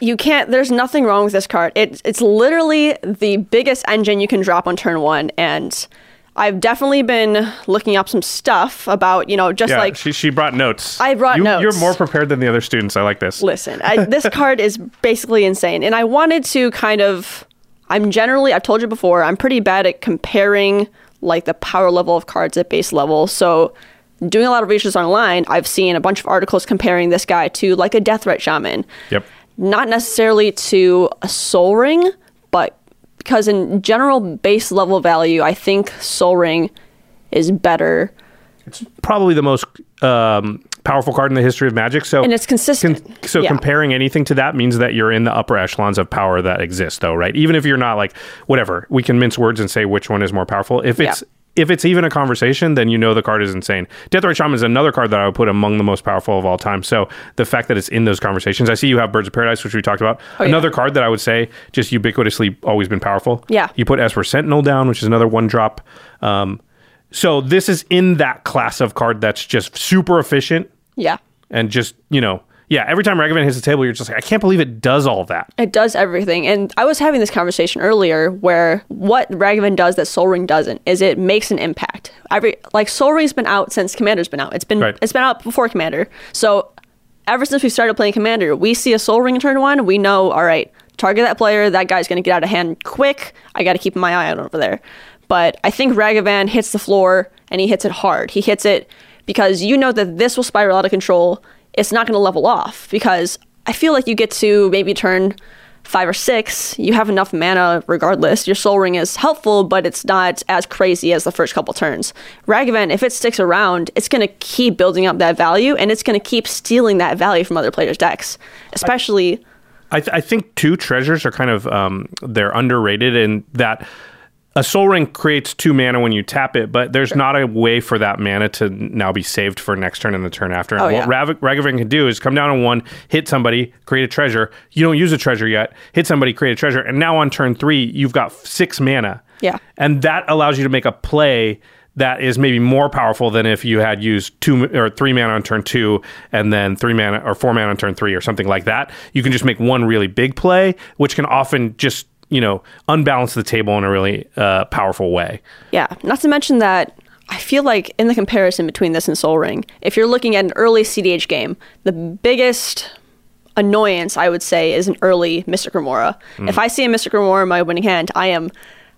you can't. There's nothing wrong with this card. It's it's literally the biggest engine you can drop on turn one, and I've definitely been looking up some stuff about you know just yeah, like she she brought notes. I brought you, notes. You're more prepared than the other students. I like this. Listen, I, this card is basically insane, and I wanted to kind of. I'm generally, I've told you before, I'm pretty bad at comparing like the power level of cards at base level. So, doing a lot of research online, I've seen a bunch of articles comparing this guy to like a Deathrite Shaman. Yep. Not necessarily to a Sol Ring, but because in general base level value, I think Sol Ring is better. It's probably the most um, powerful card in the history of Magic. So And it's consistent. so Yeah. comparing anything to that means that you're in the upper echelons of power that exist, though, right? Even if you're not like whatever, we can mince words and say which one is more powerful. If it's if it's even a conversation, then you know the card is insane. Deathrite Shaman is another card that I would put among the most powerful of all time. So the fact that it's in those conversations, I see you have Birds of Paradise, which we talked about. Oh, yeah. another card that I would say just ubiquitously always been powerful. Yeah. You put Esper Sentinel down, which is another one drop. Um, so this is in that class of card that's just super efficient Yeah. and just you know yeah every time Ragavan hits the table you're just like i can't believe it does all that It does everything. And I was having this conversation earlier where what Ragavan does that Sol Ring doesn't is it makes an impact. Every like Sol Ring's been out since Commander's been out. It's been Right. it's been out before Commander. So ever since we started playing Commander, we see a Sol Ring in turn one, we know, all right, target that player, that guy's gonna get out of hand quick. I gotta keep my eye out over there. But I think Ragavan hits the floor and he hits it hard. He hits it because you know that this will spiral out of control. It's not going to level off because I feel like you get to maybe turn five or six, you have enough mana regardless. Your Sol Ring is helpful, but it's not as crazy as the first couple turns. Ragavan, if it sticks around, it's going to keep building up that value and it's going to keep stealing that value from other players' decks, especially. I, th- I think two treasures are kind of um, they're underrated in that a Sol Ring creates two mana when you tap it, but there's not a way for that mana to now be saved for next turn and the turn after. And Oh, what yeah. Rav- Ragavan can do is come down on one, hit somebody, create a treasure. You don't use a treasure yet, hit somebody, create a treasure, and now on turn three you've got six mana. Yeah. and that allows you to make a play that is maybe more powerful than if you had used two or three mana on turn two and then three mana or four mana on turn three or something like that. You can just make one really big play, which can often just you know, unbalance the table in a really uh, powerful way. Yeah, not to mention that I feel like in the comparison between this and Sol Ring, if you're looking at an early CDH game, the biggest annoyance I would say is an early Mystic Remora. Mm. If I see a Mystic Remora in my winning hand, I am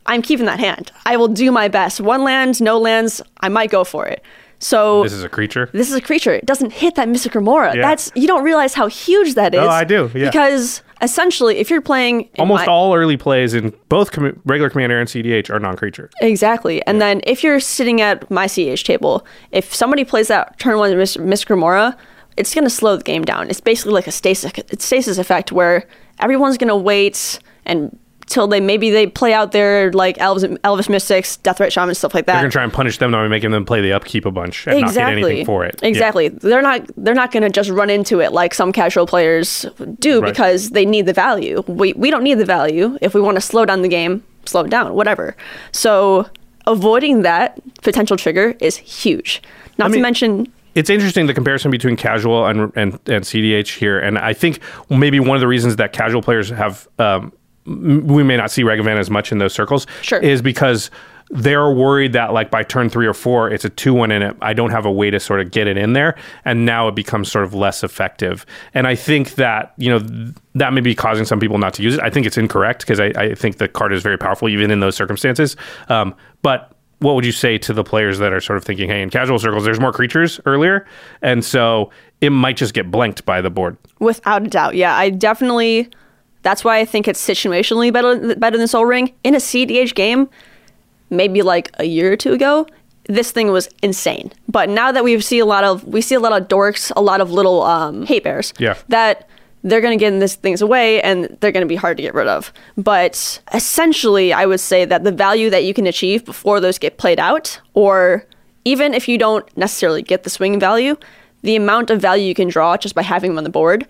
I'm keeping that hand. I will do my best. One lands, no lands, I might go for it. So This is a creature. this is a creature. It doesn't hit that Mystic Remora. Yeah. That's you don't realize how huge that is. Oh, I do, yeah. Because essentially, if you're playing Almost my- all early plays in both com- regular commander and CDH are non-creature. Exactly. And then if you're sitting at my CH table, if somebody plays that turn one Miss, Miss Grimora, it's going to slow the game down. It's basically like a stasis, stasis effect where everyone's going to wait and till they maybe they play out their like elves, Elvish Mystics, Deathrite Shaman, stuff like that. They're gonna try and punish them by making them play the upkeep a bunch and not get anything for it. Yeah. Exactly. They're not they're not going to just run into it like some casual players do Right. because they need the value. We we don't need the value. If we want to slow down the game, slow it down, whatever. So avoiding that potential trigger is huge. Not to mention it's interesting the comparison between casual and, and and CDH here, and I think maybe one of the reasons that casual players have um, we may not see Ragavan as much in those circles Sure. is because they're worried that like by turn three or four it's a two one in it I don't have a way to sort of get it in there and now it becomes sort of less effective and I think that you know th- that may be causing some people not to use it I think it's incorrect because I, I think the card is very powerful even in those circumstances um, but what would you say to the players that are sort of thinking, hey, in casual circles, there's more creatures earlier, and so it might just get blanked by the board? Without a doubt, yeah. I definitely. That's why I think it's situationally better better than Sol Ring. In a CDH game, maybe like a year or two ago, this thing was insane. But now that we see a lot of we see a lot of dorks, a lot of little um, hate bears. Yeah. That they're going to get in this things away and they're going to be hard to get rid of. But essentially, I would say that the value that you can achieve before those get played out, or even if you don't necessarily get the swing value, the amount of value you can draw just by having them on the board,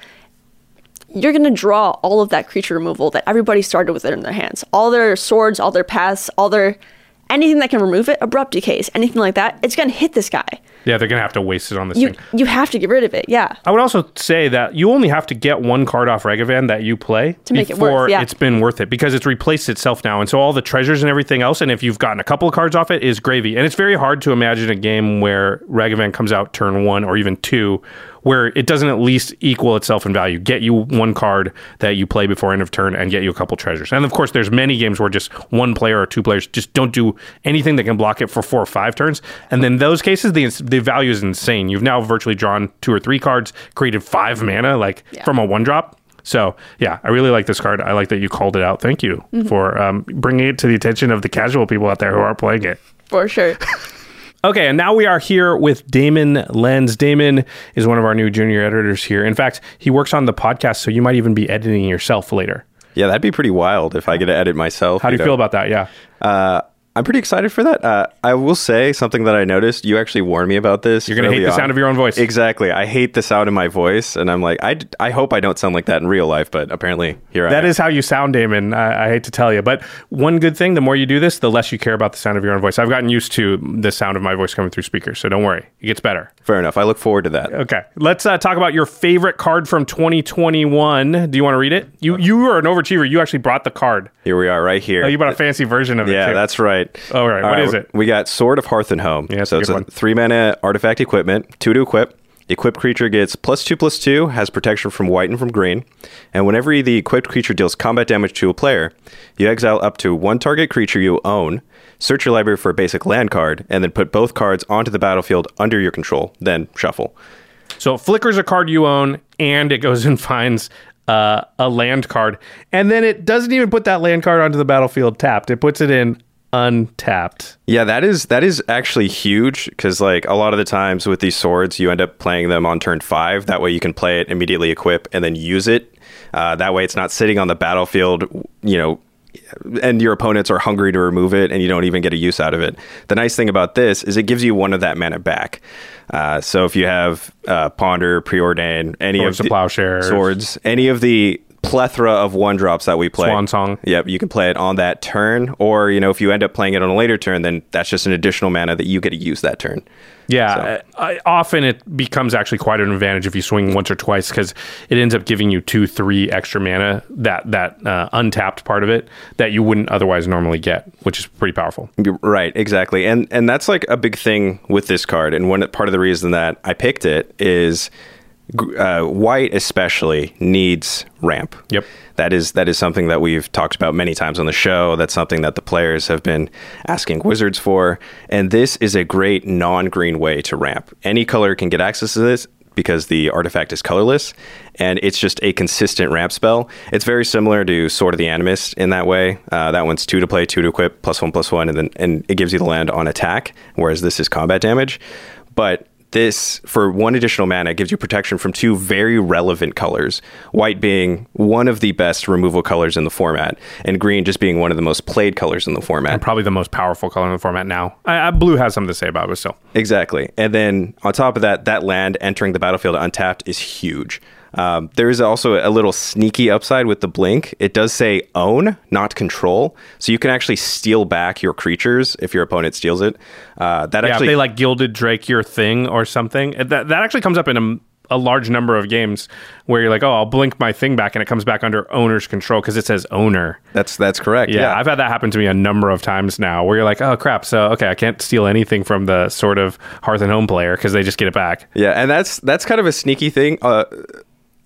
you're going to draw all of that creature removal that everybody started with it in their hands. All their swords, all their paths, all their anything that can remove it, abrupt decays, anything like that, it's going to hit this guy. Yeah, they're gonna have to waste it on this You thing. you have to get rid of it. Yeah. I would also say that you only have to get one card off Ragavan that you play To make it worth, yeah. it's been worth it because it's replaced itself now. And so all the treasures and everything else, and if you've gotten a couple of cards off it, is gravy. And it's very hard to imagine a game where Ragavan comes out turn one or even two where it doesn't at least equal itself in value. Get you one card that you play before end of turn and get you a couple treasures. And of course, there's many games where just one player or two players just don't do anything that can block it for four or five turns. And then those cases, the the value is insane. You've now virtually drawn two or three cards, created five mana like from a one drop. So yeah, I really like this card. I like that you called it out. Thank you Mhm. for um, bringing it to the attention of the casual people out there who are playing it. For sure. Okay, and now we are here with Damon Lens. Damon is one of our new junior editors here. In fact, he works on the podcast, so you might even be editing yourself later. Yeah, that'd be pretty wild if I get to edit myself. How do you feel about that? Yeah. Uh, I'm pretty excited for that. Uh, I will say something that I noticed. You actually warned me about this. You're gonna hate the on. sound of your own voice. Exactly. I hate the sound of my voice, and I'm like, I, d- I hope I don't sound like that in real life, but apparently here I am. is how you sound, Damon. I, I hate to tell you, but one good thing: the more you do this, the less you care about the sound of your own voice. I've gotten used to the sound of my voice coming through speakers, so don't worry, it gets better. Fair enough. I look forward to that. Okay, let's uh, talk about your favorite card from 2021. Do you want to read it? You you are an overachiever. You actually brought the card. Here we are, right here. Oh, you bought a fancy version of it. Yeah, too. that's right. All right, what is it? We got Sword of Hearth and Home. Yeah, so a it's a one. three mana artifact equipment, two to equip. The equipped creature gets plus two plus two, has protection from white and from green. And whenever the equipped creature deals combat damage to a player, you exile up to one target creature you own, search your library for a basic land card, and then put both cards onto the battlefield under your control, then shuffle. So it flickers a card you own, and it goes and finds uh, a land card, and then it doesn't even put that land card onto the battlefield tapped. It puts it in untapped. Yeah, that is that is actually huge because like a lot of the times with these swords, you end up playing them on turn five. That way, you can play it immediately, equip, and then use it. Uh, that way, it's not sitting on the battlefield. You know. And your opponents are hungry to remove it, and you don't even get a use out of it. The nice thing about this is it gives you one of that mana back. Uh, so if you have uh, Ponder, Preordain, any Swords of the Plowshares. swords, any of the plethora of one drops that we play. Swan Song. Yep, you can play it on that turn, or you know, if you end up playing it on a later turn, then that's just an additional mana that you get to use that turn. Yeah, uh, often it becomes actually quite an advantage if you swing once or twice because it ends up giving you two, three extra mana that that uh, untapped part of it that you wouldn't otherwise normally get, which is pretty powerful. Right, exactly, and and that's like a big thing with this card. And one part of the reason that I picked it is uh, white, especially needs ramp. Yep. That is that is something that we've talked about many times on the show. That's something that the players have been asking Wizards for, and this is a great non-green way to ramp. Any color can get access to this because the artifact is colorless, and it's just a consistent ramp spell. It's very similar to Sword of the Animist in that way. Uh, that one's two to play, two to equip, plus one, plus one, and then and it gives you the land on attack, whereas this is combat damage. But this, for one additional mana, gives you protection from two very relevant colors. White being one of the best removal colors in the format, and green just being one of the most played colors in the format. And probably the most powerful color in the format now. I, I, blue has something to say about it, but still. Exactly. And then on top of that, that land entering the battlefield untapped is huge. Um, there is also a little sneaky upside with the blink. It does say own, not control. So you can actually steal back your creatures if your opponent steals it. Uh, that yeah, actually if they like gilded Drake your thing or something. That that actually comes up in a, a large number of games where you're like, oh, I'll blink my thing back, and it comes back under owner's control because it says owner. That's that's correct. Yeah, Yeah. I've had that happen to me a number of times now, where you're like, oh crap, so okay, I can't steal anything from the Sword of Hearth and Home player because they just get it back. Yeah, and that's that's kind of a sneaky thing. Uh,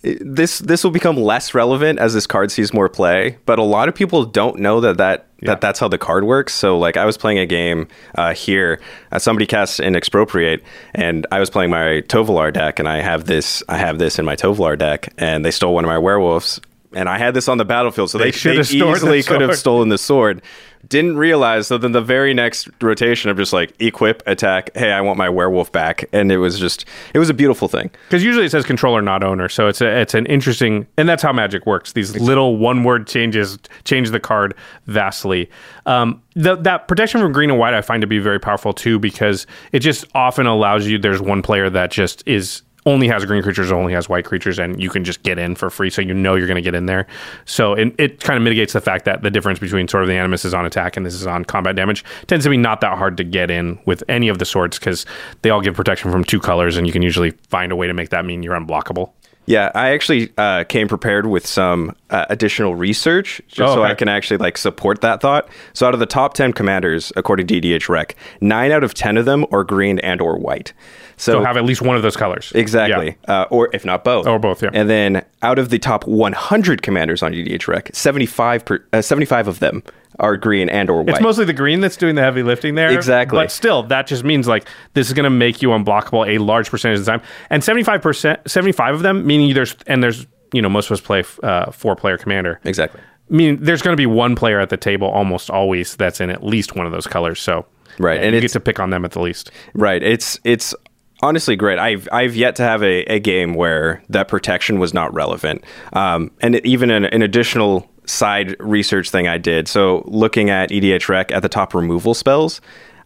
this this will become less relevant as this card sees more play, but a lot of people don't know that that. That that's how the card works. So, like, I was playing a game uh, here. Uh, somebody cast an expropriate, and I was playing my Tovolar deck, and I have this. I have this in my Tovolar deck, and they stole one of my werewolves, and I had this on the battlefield, so They they, should they the easily could have stolen the sword. Didn't realize. So then the very next rotation, I'm just like equip, attack. Hey, I want my werewolf back, and it was just it was a beautiful thing. Because usually it says controller, not owner. So it's a, it's an interesting, and that's how Magic works. These little one word changes change the card vastly. Um, the, that protection from green and white I find to be very powerful too, because it just often allows you. There's one player that just is only has green creatures, only has white creatures, and you can just get in for free. So you know you're going to get in there. So it, it kind of mitigates the fact that the difference between Sword of the Animist is on attack and this is on combat damage tends to be not that hard to get in with any of the swords because they all give protection from two colors, and you can usually find a way to make that mean you're unblockable. Yeah, I actually uh, came prepared with some uh, additional research just Oh, so. I can actually like support that thought. So out of the top 10 commanders according to EDH Rec, 9 out of 10 of them are green and or white. So, So have at least one of those colors. exactly. Uh, or if not both. Or both, yeah. And then out of the top 100 commanders on EDH Rec, 75 per, uh, 75 of them are green and or white. It's mostly the green that's doing the heavy lifting there. Exactly. But still, that just means like this is going to make you unblockable a large percentage of the time. And 75%, 75 of them, meaning there's, and there's, you know, most of us play uh, four player commander. exactly. I mean, there's going to be one player at the table almost always that's in at least one of those colors. So, Right, and and you get to pick on them at the least. Right. It's it's honestly great. I've I've yet to have a, a game where that protection was not relevant. Um, and even an, an additional side research thing I did. So looking at EDH Rec at the top removal spells,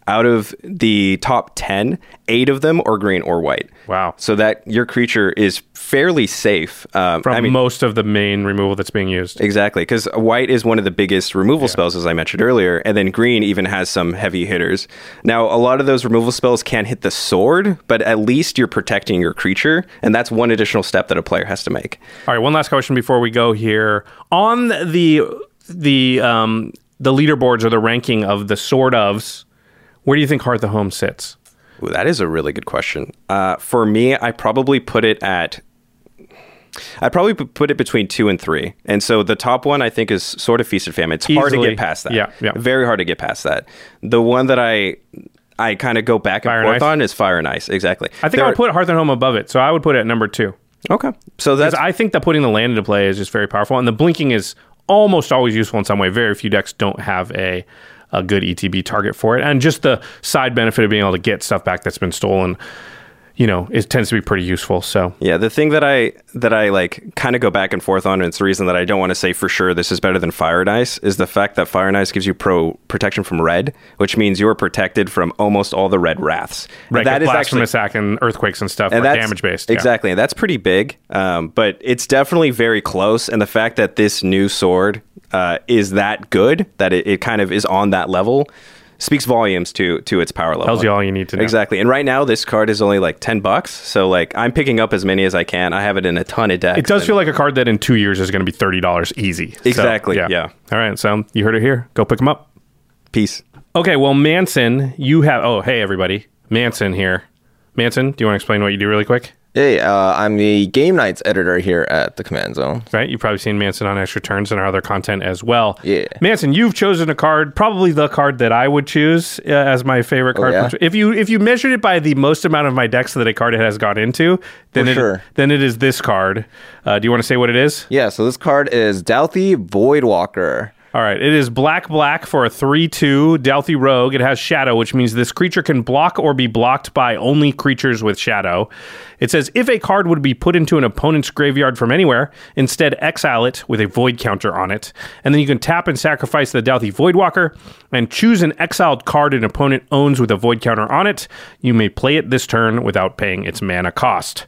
out of the top 10, eight of them are green or white. Wow. So that your creature is fairly safe. Um, From I mean, most of the main removal that's being used. Exactly, because white is one of the biggest removal spells, as I mentioned earlier, and then green even has some heavy hitters. Now, a lot of those removal spells can't hit the sword, but at least you're protecting your creature, and that's one additional step that a player has to make. All right, one last question before we go here. On the the um, the leaderboards or the ranking of the sort ofs, where do you think Hearth the Home sits? Ooh, that is a really good question. Uh, for me, I probably put it at. I probably put it between two and three, and so the top one I think is Sword of Feast and Famine. It's hard to get past that. Yeah, yeah. very hard to get past that. The one that I I kind of go back and Fire forth Ice? on is fire and ice. Exactly. I think There I are- would put Hearth and Home above it, so I would put it at number two. Okay. So that's I think that putting the land into play is just very powerful, and the blinking is almost always useful in some way. Very few decks don't have a a good ETB target for it, and just the side benefit of being able to get stuff back that's been stolen. You know, it tends to be pretty useful. So Yeah, the thing that I that I like kind of go back and forth on, and it's the reason that I don't want to say for sure this is better than Fire and Ice, is the fact that Fire and Ice gives you pro protection from red, which means you're protected from almost all the red wraths. And right, that is actually attack and earthquakes and stuff, and damage based. Exactly, and that's pretty big. Um, but it's definitely very close. And the fact that this new sword uh, is that good, that it, it kind of is on that level, speaks volumes to to its power level. Tells you all you need to know. Exactly. And right now, this card is only like ten bucks. So like, I'm picking up as many as I can. I have it in a ton of decks. It does feel like a card that in two years is going to be thirty dollars easy. So, Exactly, yeah. All right. So you heard it here. Go pick them up. Peace. Okay. Well, Manson, you have. Oh, hey everybody, Manson here. Manson, do you want to explain what you do really quick? Hey, uh, I'm the Game Nights editor here at the Command Zone. Right. You've probably seen Manson on Extra Turns and our other content as well. Yeah. Manson, you've chosen a card, probably the card that I would choose uh, as my favorite Oh, card. yeah? If you if you measured it by the most amount of my decks that a card has gone into, then For it, sure. then it is this card. Uh, do you want to say what it is? Yeah, so this card is Dauthi Voidwalker. All right, it is black black for a 3 2 Dauthi Rogue. It has Shadow, which means this creature can block or be blocked by only creatures with Shadow. It says if a card would be put into an opponent's graveyard from anywhere, instead exile it with a void counter on it. And then you can tap and sacrifice the Dauthi Voidwalker and choose an exiled card an opponent owns with a void counter on it. You may play it this turn without paying its mana cost.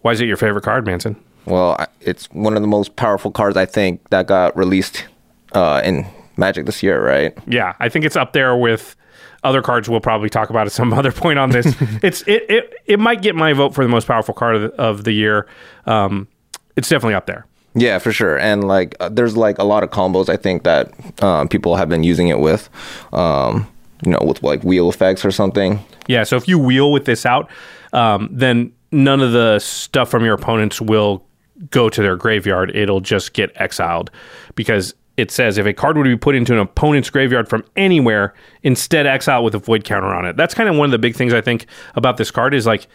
Why is it your favorite card, Manson? Well, it's one of the most powerful cards I think that got released uh, in Magic this year, right? Yeah, I think it's up there with other cards we'll probably talk about at some other point on this. it's it, it it might get my vote for the most powerful card of the, of the year. Um, it's definitely up there. Yeah, for sure. And like, uh, there's like a lot of combos I think that um, people have been using it with, um, you know, with like wheel effects or something. Yeah, so if you wheel with this out, um, then none of the stuff from your opponents will go to their graveyard. It'll just get exiled because it says if a card would be put into an opponent's graveyard from anywhere, instead exile with a void counter on it. That's kind of one of the big things I think about this card is like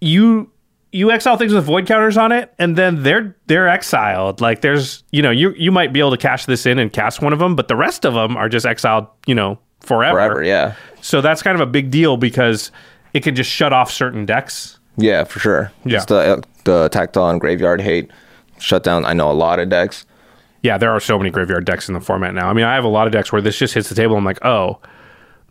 you you exile things with void counters on it and then they're they're exiled like there's you know you you might be able to cash this in and cast one of them but the rest of them are just exiled you know forever Forever, yeah. so that's kind of a big deal because it can just shut off certain decks Yeah, for sure. Yeah. Just the, the Tacton Graveyard Hate shut down, I know a lot of decks. Yeah there are so many graveyard decks in the format now i mean i have a lot of decks where this just hits the table i'm like oh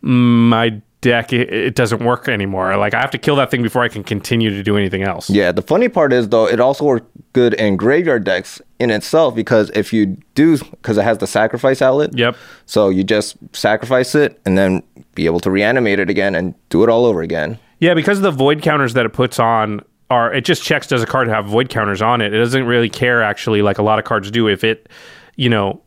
my deck it, it doesn't work anymore like i have to kill that thing before i can continue to do anything else Yeah, the funny part is though, it also works good in graveyard decks in itself because if you do, because it has the sacrifice outlet. Yep. So you just sacrifice it and then be able to reanimate it again and do it all over again. Yeah, because of the void counters that it puts on are it just checks does a card have void counters on it. It doesn't really care actually like a lot of cards do if it, you know,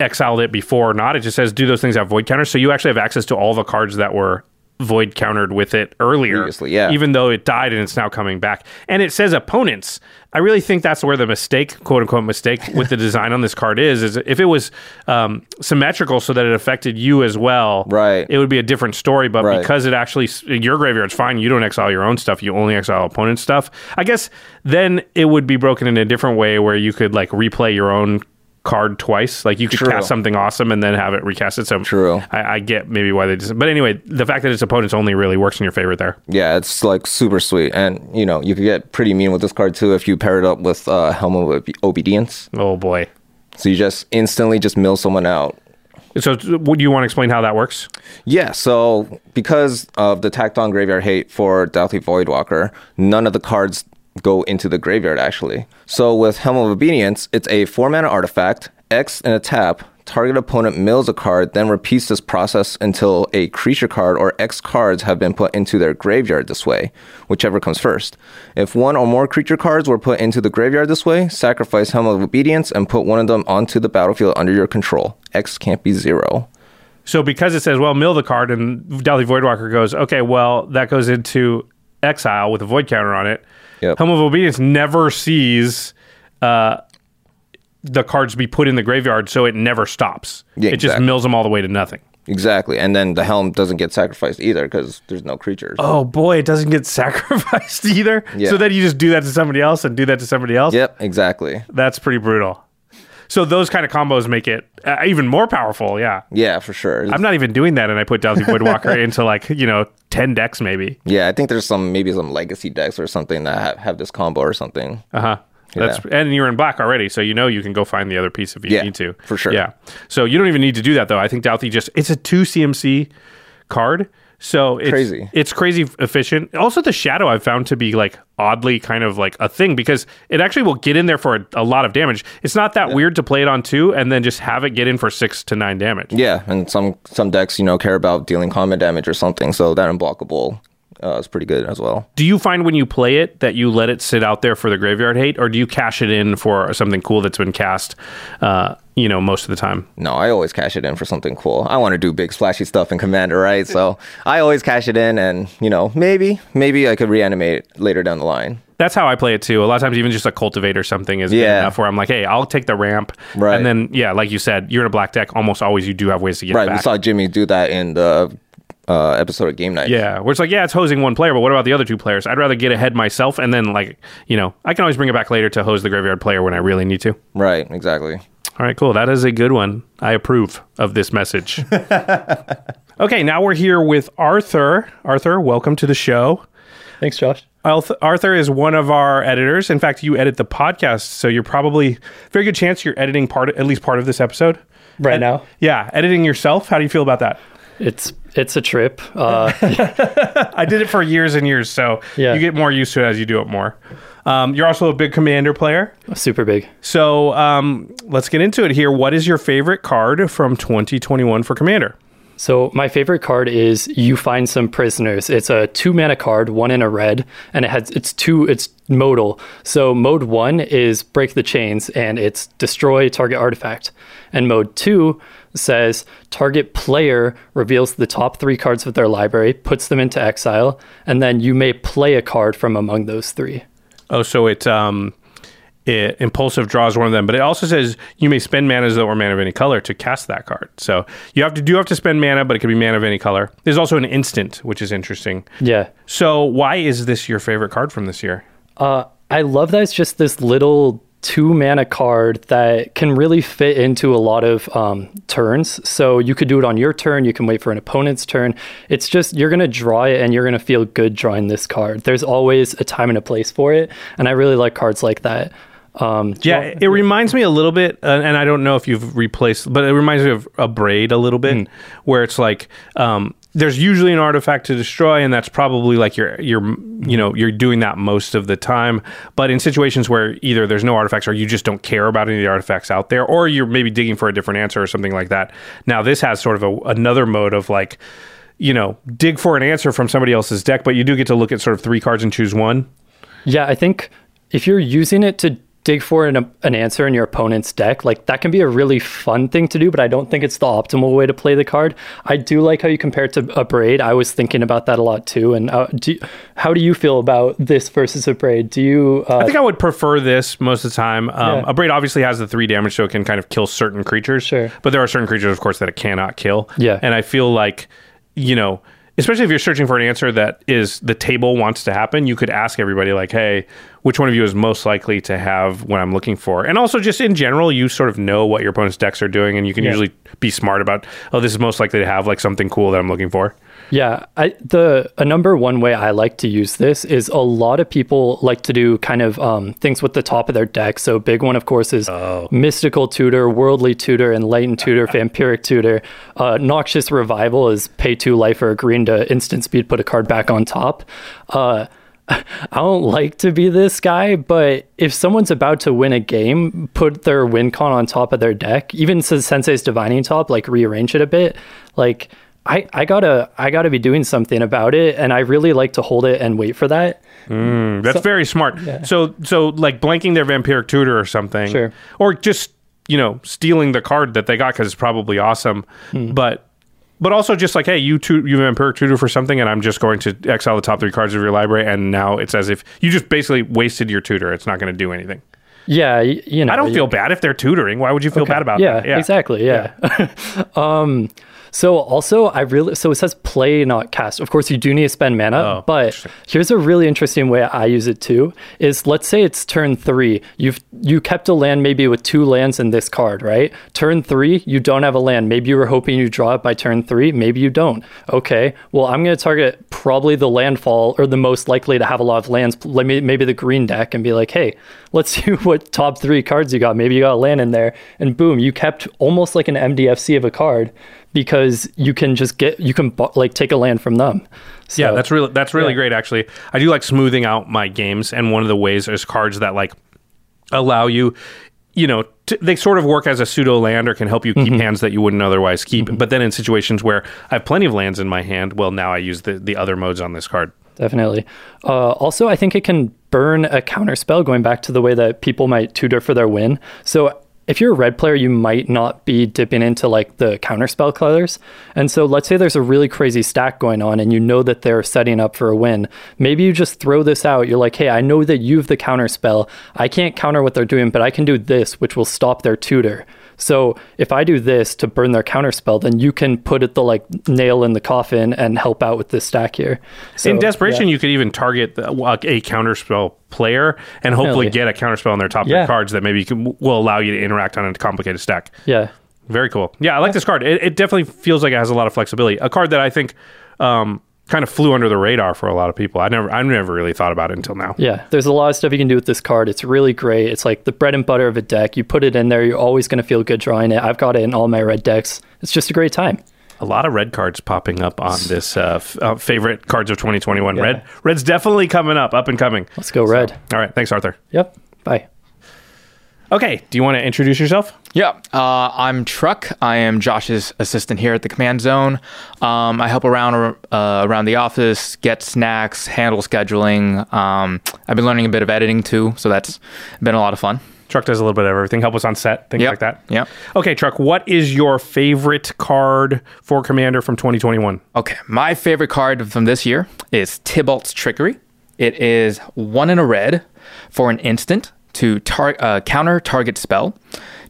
exiled it before or not. It just says do those things have void counters. So you actually have access to all the cards that were void countered with it earlier. Previously, yeah. Even though it died and it's now coming back. And it says opponents. I really think that's where the mistake, quote unquote mistake with the design on this card is, is if it was um, symmetrical so that it affected you as well, Right. it would be a different story. But Right. because it actually, your graveyard's fine, you don't exile your own stuff, you only exile opponent stuff. I guess then it would be broken in a different way where you could like replay your own card twice. Like you could True. cast something awesome and then have it recasted. So True. I, I get maybe why they just, but anyway, the fact that it's opponents only really works in your favor there. Yeah, it's like super sweet. And, you know, you could get pretty mean with this card too if you pair it up with uh, Helm of Obe- Obedience. Oh boy. So you just instantly just mill someone out. So would you want to explain how that works? Yeah, so because of the tacked on graveyard hate for Dauthi Voidwalker, none of the cards go into the graveyard actually. So with Helm of Obedience, it's a four mana artifact, X and a tap. Target opponent mills a card, then repeats this process until a creature card or X cards have been put into their graveyard this way, whichever comes first. If one or more creature cards were put into the graveyard this way, sacrifice Helm of Obedience and put one of them onto the battlefield under your control. X can't be zero. So because it says, well, mill the card, and Dauthi Voidwalker goes, okay, well, that goes into exile with a void counter on it. Yep. Helm of Obedience never sees uh, the cards be put in the graveyard, so it never stops. Yeah, it just mills them all the way to nothing. Exactly. And then the helm doesn't get sacrificed either because there's no creatures. Oh boy, it doesn't get sacrificed either. Yeah. So then you just do that to somebody else and do that to somebody else. Yep, exactly. That's pretty brutal. So those kind of combos make it uh, even more powerful. Yeah. Yeah, for sure. I'm not even doing that, and I put Dauthi Voidwalker into like you know ten decks maybe. Yeah, I think there's some maybe some legacy decks or something that have, have this combo or something. Uh huh. That's and you're in black already, so you know you can go find the other piece if you Yeah, need to. for sure. Yeah. So you don't even need to do that though. I think Dauthi just it's a two CMC card. So it's Crazy. It's crazy efficient. Also, the shadow I've found to be like oddly kind of like a thing because it actually will get in there for a, a lot of damage. It's not that weird to play it on two and then just have it get in for six to nine damage. Yeah, and some some decks you know care about dealing combat damage or something, so that unblockable uh, is pretty good as well. Do you find when you play it that you let it sit out there for the graveyard hate, or do you cash it in for something cool that's been cast? Uh, you know, most of the time. No, I always cash it in for something cool. I want to do big splashy stuff in Commander, right? So I always cash it in, and you know maybe maybe I could reanimate it later down the line. That's how I play it too. A lot of times, even just a cultivate or something is Yeah. enough where I'm like, hey, I'll take the ramp. Right. And then, yeah, like you said, you're in a black deck. Almost always you do have ways to get back. right, it we saw Jimmy do that in the uh, episode of Game Night. yeah, where it's like, yeah, it's hosing one player, but what about the other two players? I'd rather get ahead myself and then, like, you know, I can always bring it back later to hose the graveyard player when I really need to. Right, exactly. All right, cool. That is a good one. I approve of this message. okay, now we're here with Arthur. Arthur, welcome to the show. Thanks, Josh. Arthur is one of our editors. In fact, you edit the podcast, so you're probably very good chance you're editing part, at least part of this episode Right Ed- now? Yeah, editing yourself. How do you feel about that? It's it's a trip. Uh, I did it for years and years, so Yeah. you get more used to it as you do it more. Um, you're also a big commander player. Super big. So um, let's get into it here. What is your favorite card from 2021 for commander? So my favorite card is You Find Some Prisoners. It's a two mana card, one in a red, and it has it's two it's modal. So mode one is break the chains and it's destroy target artifact. And mode two says target player reveals the top three cards of their library, puts them into exile, and then you may play a card from among those three. Oh, so it um, it impulsive draws one of them, but it also says you may spend mana as though or mana of any color to cast that card. So you have to do have to spend mana, but it can be mana of any color. There's also an instant, which is interesting. Yeah. So why is this your favorite card from this year? Uh, I love that it's just this little two mana card that can really fit into a lot of um, turns. So you could do it on your turn, you can wait for an opponent's turn. It's just you're going to draw it and you're going to feel good drawing this card. There's always a time and a place for it. And I really like cards like that. Um, Yeah, it reminds me a little bit, uh, and I don't know if you've replaced, but it reminds me of Abrade a little bit, where it's like um, there's usually an artifact to destroy, and that's probably like you're you're you know you're doing that most of the time. But in situations where either there's no artifacts or you just don't care about any of the artifacts out there, or you're maybe digging for a different answer or something like that. Now this has sort of a, another mode of like. You know, dig for an answer from somebody else's deck, but you do get to look at sort of three cards and choose one. Yeah, I think if you're using it to dig for an, an answer in your opponent's deck, like that can be a really fun thing to do, but I don't think it's the optimal way to play the card. I do like how you compare it to Abrade. I was thinking about that a lot too. And uh, do, how do you feel about this versus Abrade? Do you? Uh, I think I would prefer this most of the time. Um, Yeah. Abrade obviously has the three damage, so it can kind of kill certain creatures. Sure. But there are certain creatures, of course, that it cannot kill. Yeah. And I feel like, you know, especially if you're searching for an answer that is the table wants to happen, you could ask everybody, like, hey, which one of you is most likely to have what I'm looking for? And also, just in general, you sort of know what your opponent's decks are doing, and you can Yeah. usually be smart about, oh, this is most likely to have like something cool that I'm looking for. Yeah, I, the a number one way I like to use this is a lot of people like to do kind of um, things with the top of their deck. So big one, of course, is mystical tutor, worldly tutor, enlightened tutor, vampiric tutor. Uh, noxious revival is pay two life or a green to instant speed, put a card back on top. Uh, I don't like to be this guy, but if someone's about to win a game, put their win con on top of their deck, even says Sensei's divining top, like rearrange it a bit. Like I, I gotta I gotta be doing something about it, and I really like to hold it and wait for that. Mm, that's So- very smart. So so like blanking their vampiric tutor or something, Sure. or just you know stealing the card that they got because it's probably awesome, Hmm. but. But also just like, hey, you tu- you vampiric tutor for something, and I'm just going to exile the top three cards of your library, and now it's as if you just basically wasted your tutor. It's not going to do anything. Yeah, you know. I don't feel bad if they're tutoring. Why would you feel Okay. bad about yeah, that? Yeah, exactly. Yeah. um, So also, I really so it says play not cast. Of course, you do need to spend mana, Oh, but here's a really interesting way I use it too. Is let's say it's turn three. You've you kept a land maybe with two lands in this card, right? Turn three, you don't have a land. Maybe you were hoping you draw it by turn three. Maybe you don't. Okay, well I'm going to target probably the landfall or the most likely to have a lot of lands. Let me maybe the green deck and be like, hey, let's see what top three cards you got. Maybe you got a land in there, and boom, you kept almost like an MDFC of a card because you can just get you can like take a land from them. So, yeah, that's really that's really yeah. great. Actually, I do like smoothing out my games, and one of the ways is cards that like allow you, you know, t- they sort of work as a pseudo land or can help you keep Mm-hmm. hands that you wouldn't otherwise keep. But then in situations where I have plenty of lands in my hand, well, now I use the the other modes on this card. Definitely. Uh, also, I think it can burn a counter spell, going back to the way that people might tutor for their win. So, if you're a red player, you might not be dipping into like the counter spell colors. And so, let's say there's a really crazy stack going on and you know that they're setting up for a win. Maybe you just throw this out. You're like, hey, I know that you have the counter spell. I can't counter what they're doing, but I can do this, which will stop their tutor. So if I do this to burn their counterspell, then you can put it the like nail in the coffin and help out with this stack here. So, in desperation, yeah. you could even target the, uh, a counterspell player and hopefully Definitely. get a counterspell on their top Yeah. three cards that maybe you can, will allow you to interact on a complicated stack. Yeah. Very cool. Yeah, I like this card. It, it definitely feels like it has a lot of flexibility. A card that I think um, kind of flew under the radar for a lot of people. I never, I never really thought about it until now. Yeah, there's a lot of stuff you can do with this card. It's really great. It's like the bread and butter of a deck. You put it in there, you're always going to feel good drawing it. I've got it in all my red decks. It's just a great time. A lot of red cards popping up on this uh, f- uh, favorite cards of 2021. Yeah. Red, red's definitely coming up, up and coming. Let's go red. All right, thanks, Arthur. Yep. Bye. Okay, do you want to introduce yourself? Yeah, uh, I'm Truck. I am Josh's assistant here at the command zone. Um, I help around uh, around the office, get snacks, handle scheduling. Um, I've been learning a bit of editing too, so that's been a lot of fun. Truck does a little bit of everything. Help us on set, things Yep. like that. Yeah. Okay, Truck, what is your favorite card for Commander from 2021? Okay, my favorite card from this year is Tybalt's Trickery. It is one in a red for an instant to tar- uh, counter target spell.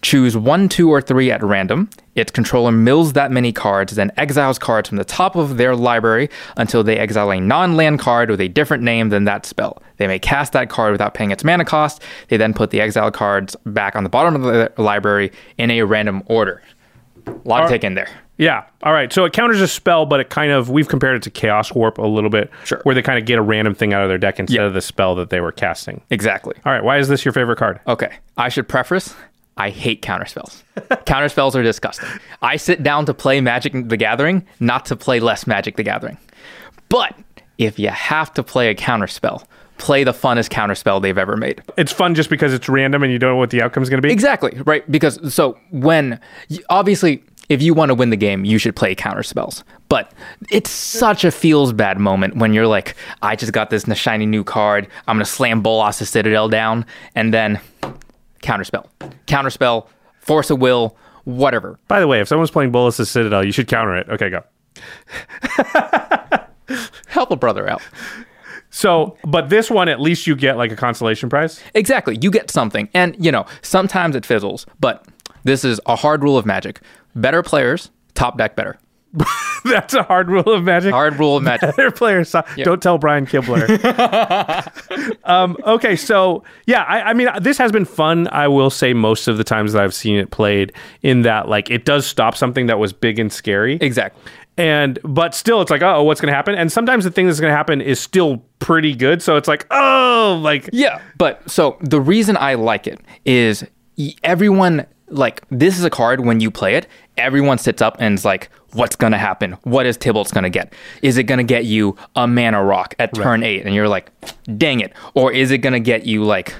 Choose one, two, or three at random. Its controller mills that many cards, then exiles cards from the top of their library until they exile a non land card with a different name than that spell. They may cast that card without paying its mana cost. They then put the exile cards back on the bottom of the library in a random order. A lot to take in there. Yeah. All right. So it counters a spell, but it kind of we've compared it to Chaos Warp a little bit, Sure. where they kind of get a random thing out of their deck instead Yeah. of the spell that they were casting. Exactly. All right. Why is this your favorite card? Okay, I should preface. I hate counterspells. counterspells are disgusting. I sit down to play Magic the Gathering, not to play less Magic the Gathering. But if you have to play a counterspell, play the funnest counterspell they've ever made. It's fun just because it's random and you don't know what the outcome is going to be. Exactly, right? Because so when obviously if you want to win the game, you should play counterspells. But it's such a feels bad moment when you're like, I just got this shiny new card. I'm gonna slam Bolas Citadel down, and then counterspell, counterspell, force of will, whatever. By the way, if someone's playing Bolas' Citadel, you should counter it. Okay, go. Help a brother out. So, but this one, at least you get like a consolation prize. Exactly. You get something. And, you know, sometimes it fizzles, but this is a hard rule of magic. Better players, top deck better. That's a hard rule of magic. Hard rule of magic. Better players. so- Don't tell Brian Kibler. um, okay, so yeah, I, I mean, this has been fun. I will say most of the times that I've seen it played, in that like it does stop something that was big and scary. Exactly. And but still, it's like, oh, what's going to happen? And sometimes the thing that's going to happen is still pretty good. So it's like, oh, like Yeah, but so the reason I like it is everyone like this is a card when you play it, everyone sits up and is like, "What's gonna happen? What is Tybalt's gonna get? Is it gonna get you a mana rock at turn eight? And you're like, "Dang it!" Or is it gonna get you like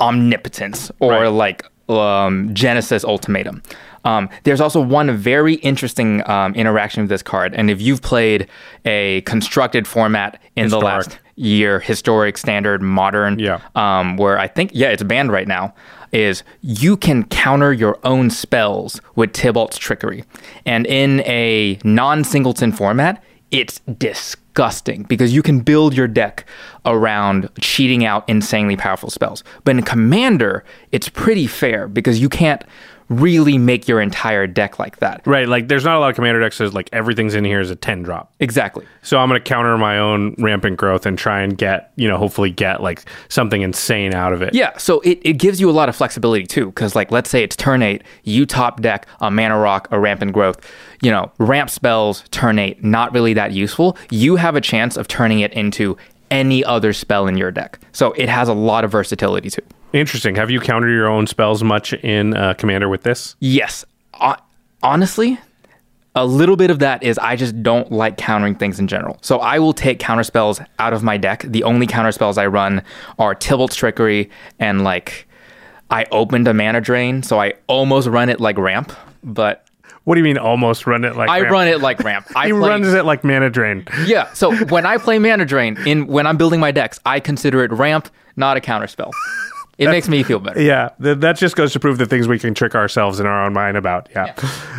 omnipotence or like um, Genesis Ultimatum? Um, there's also one very interesting um, interaction with this card, and if you've played a constructed format in the last year, historic, standard, modern, Yeah. um, where I think yeah, it's banned right now. Is you can counter your own spells with Tybalt's trickery, and in a non-singleton format, it's disgusting because you can build your deck around cheating out insanely powerful spells. But in Commander, it's pretty fair because you can't really make your entire deck like that. Right, like there's not a lot of commander decks that says like everything's in here is a 10 drop. Exactly. So I'm going to counter my own rampant growth and try and get, you know, hopefully get like something insane out of it. Yeah, so it, it gives you a lot of flexibility too, because like let's say it's turn eight, you top deck a mana rock, a rampant growth, you know, ramp spells, turn eight, not really that useful. You have a chance of turning it into any other spell in your deck. So it has a lot of versatility too. Interesting. Have you countered your own spells much in uh, Commander with this? Yes. Hon- honestly, a little bit of that is I just don't like countering things in general. So I will take counter spells out of my deck. The only counter spells I run are Tybalt's Trickery and like I opened a mana drain, so I almost run it like ramp, but What do you mean almost run it like ramp? I ramp? run it like ramp. I he play- runs it like mana drain. Yeah, so when I play mana drain in when I'm building my decks, I consider it ramp, not a counter spell. It makes me feel better. Yeah, th- that just goes to prove the things we can trick ourselves in our own mind about. Yeah.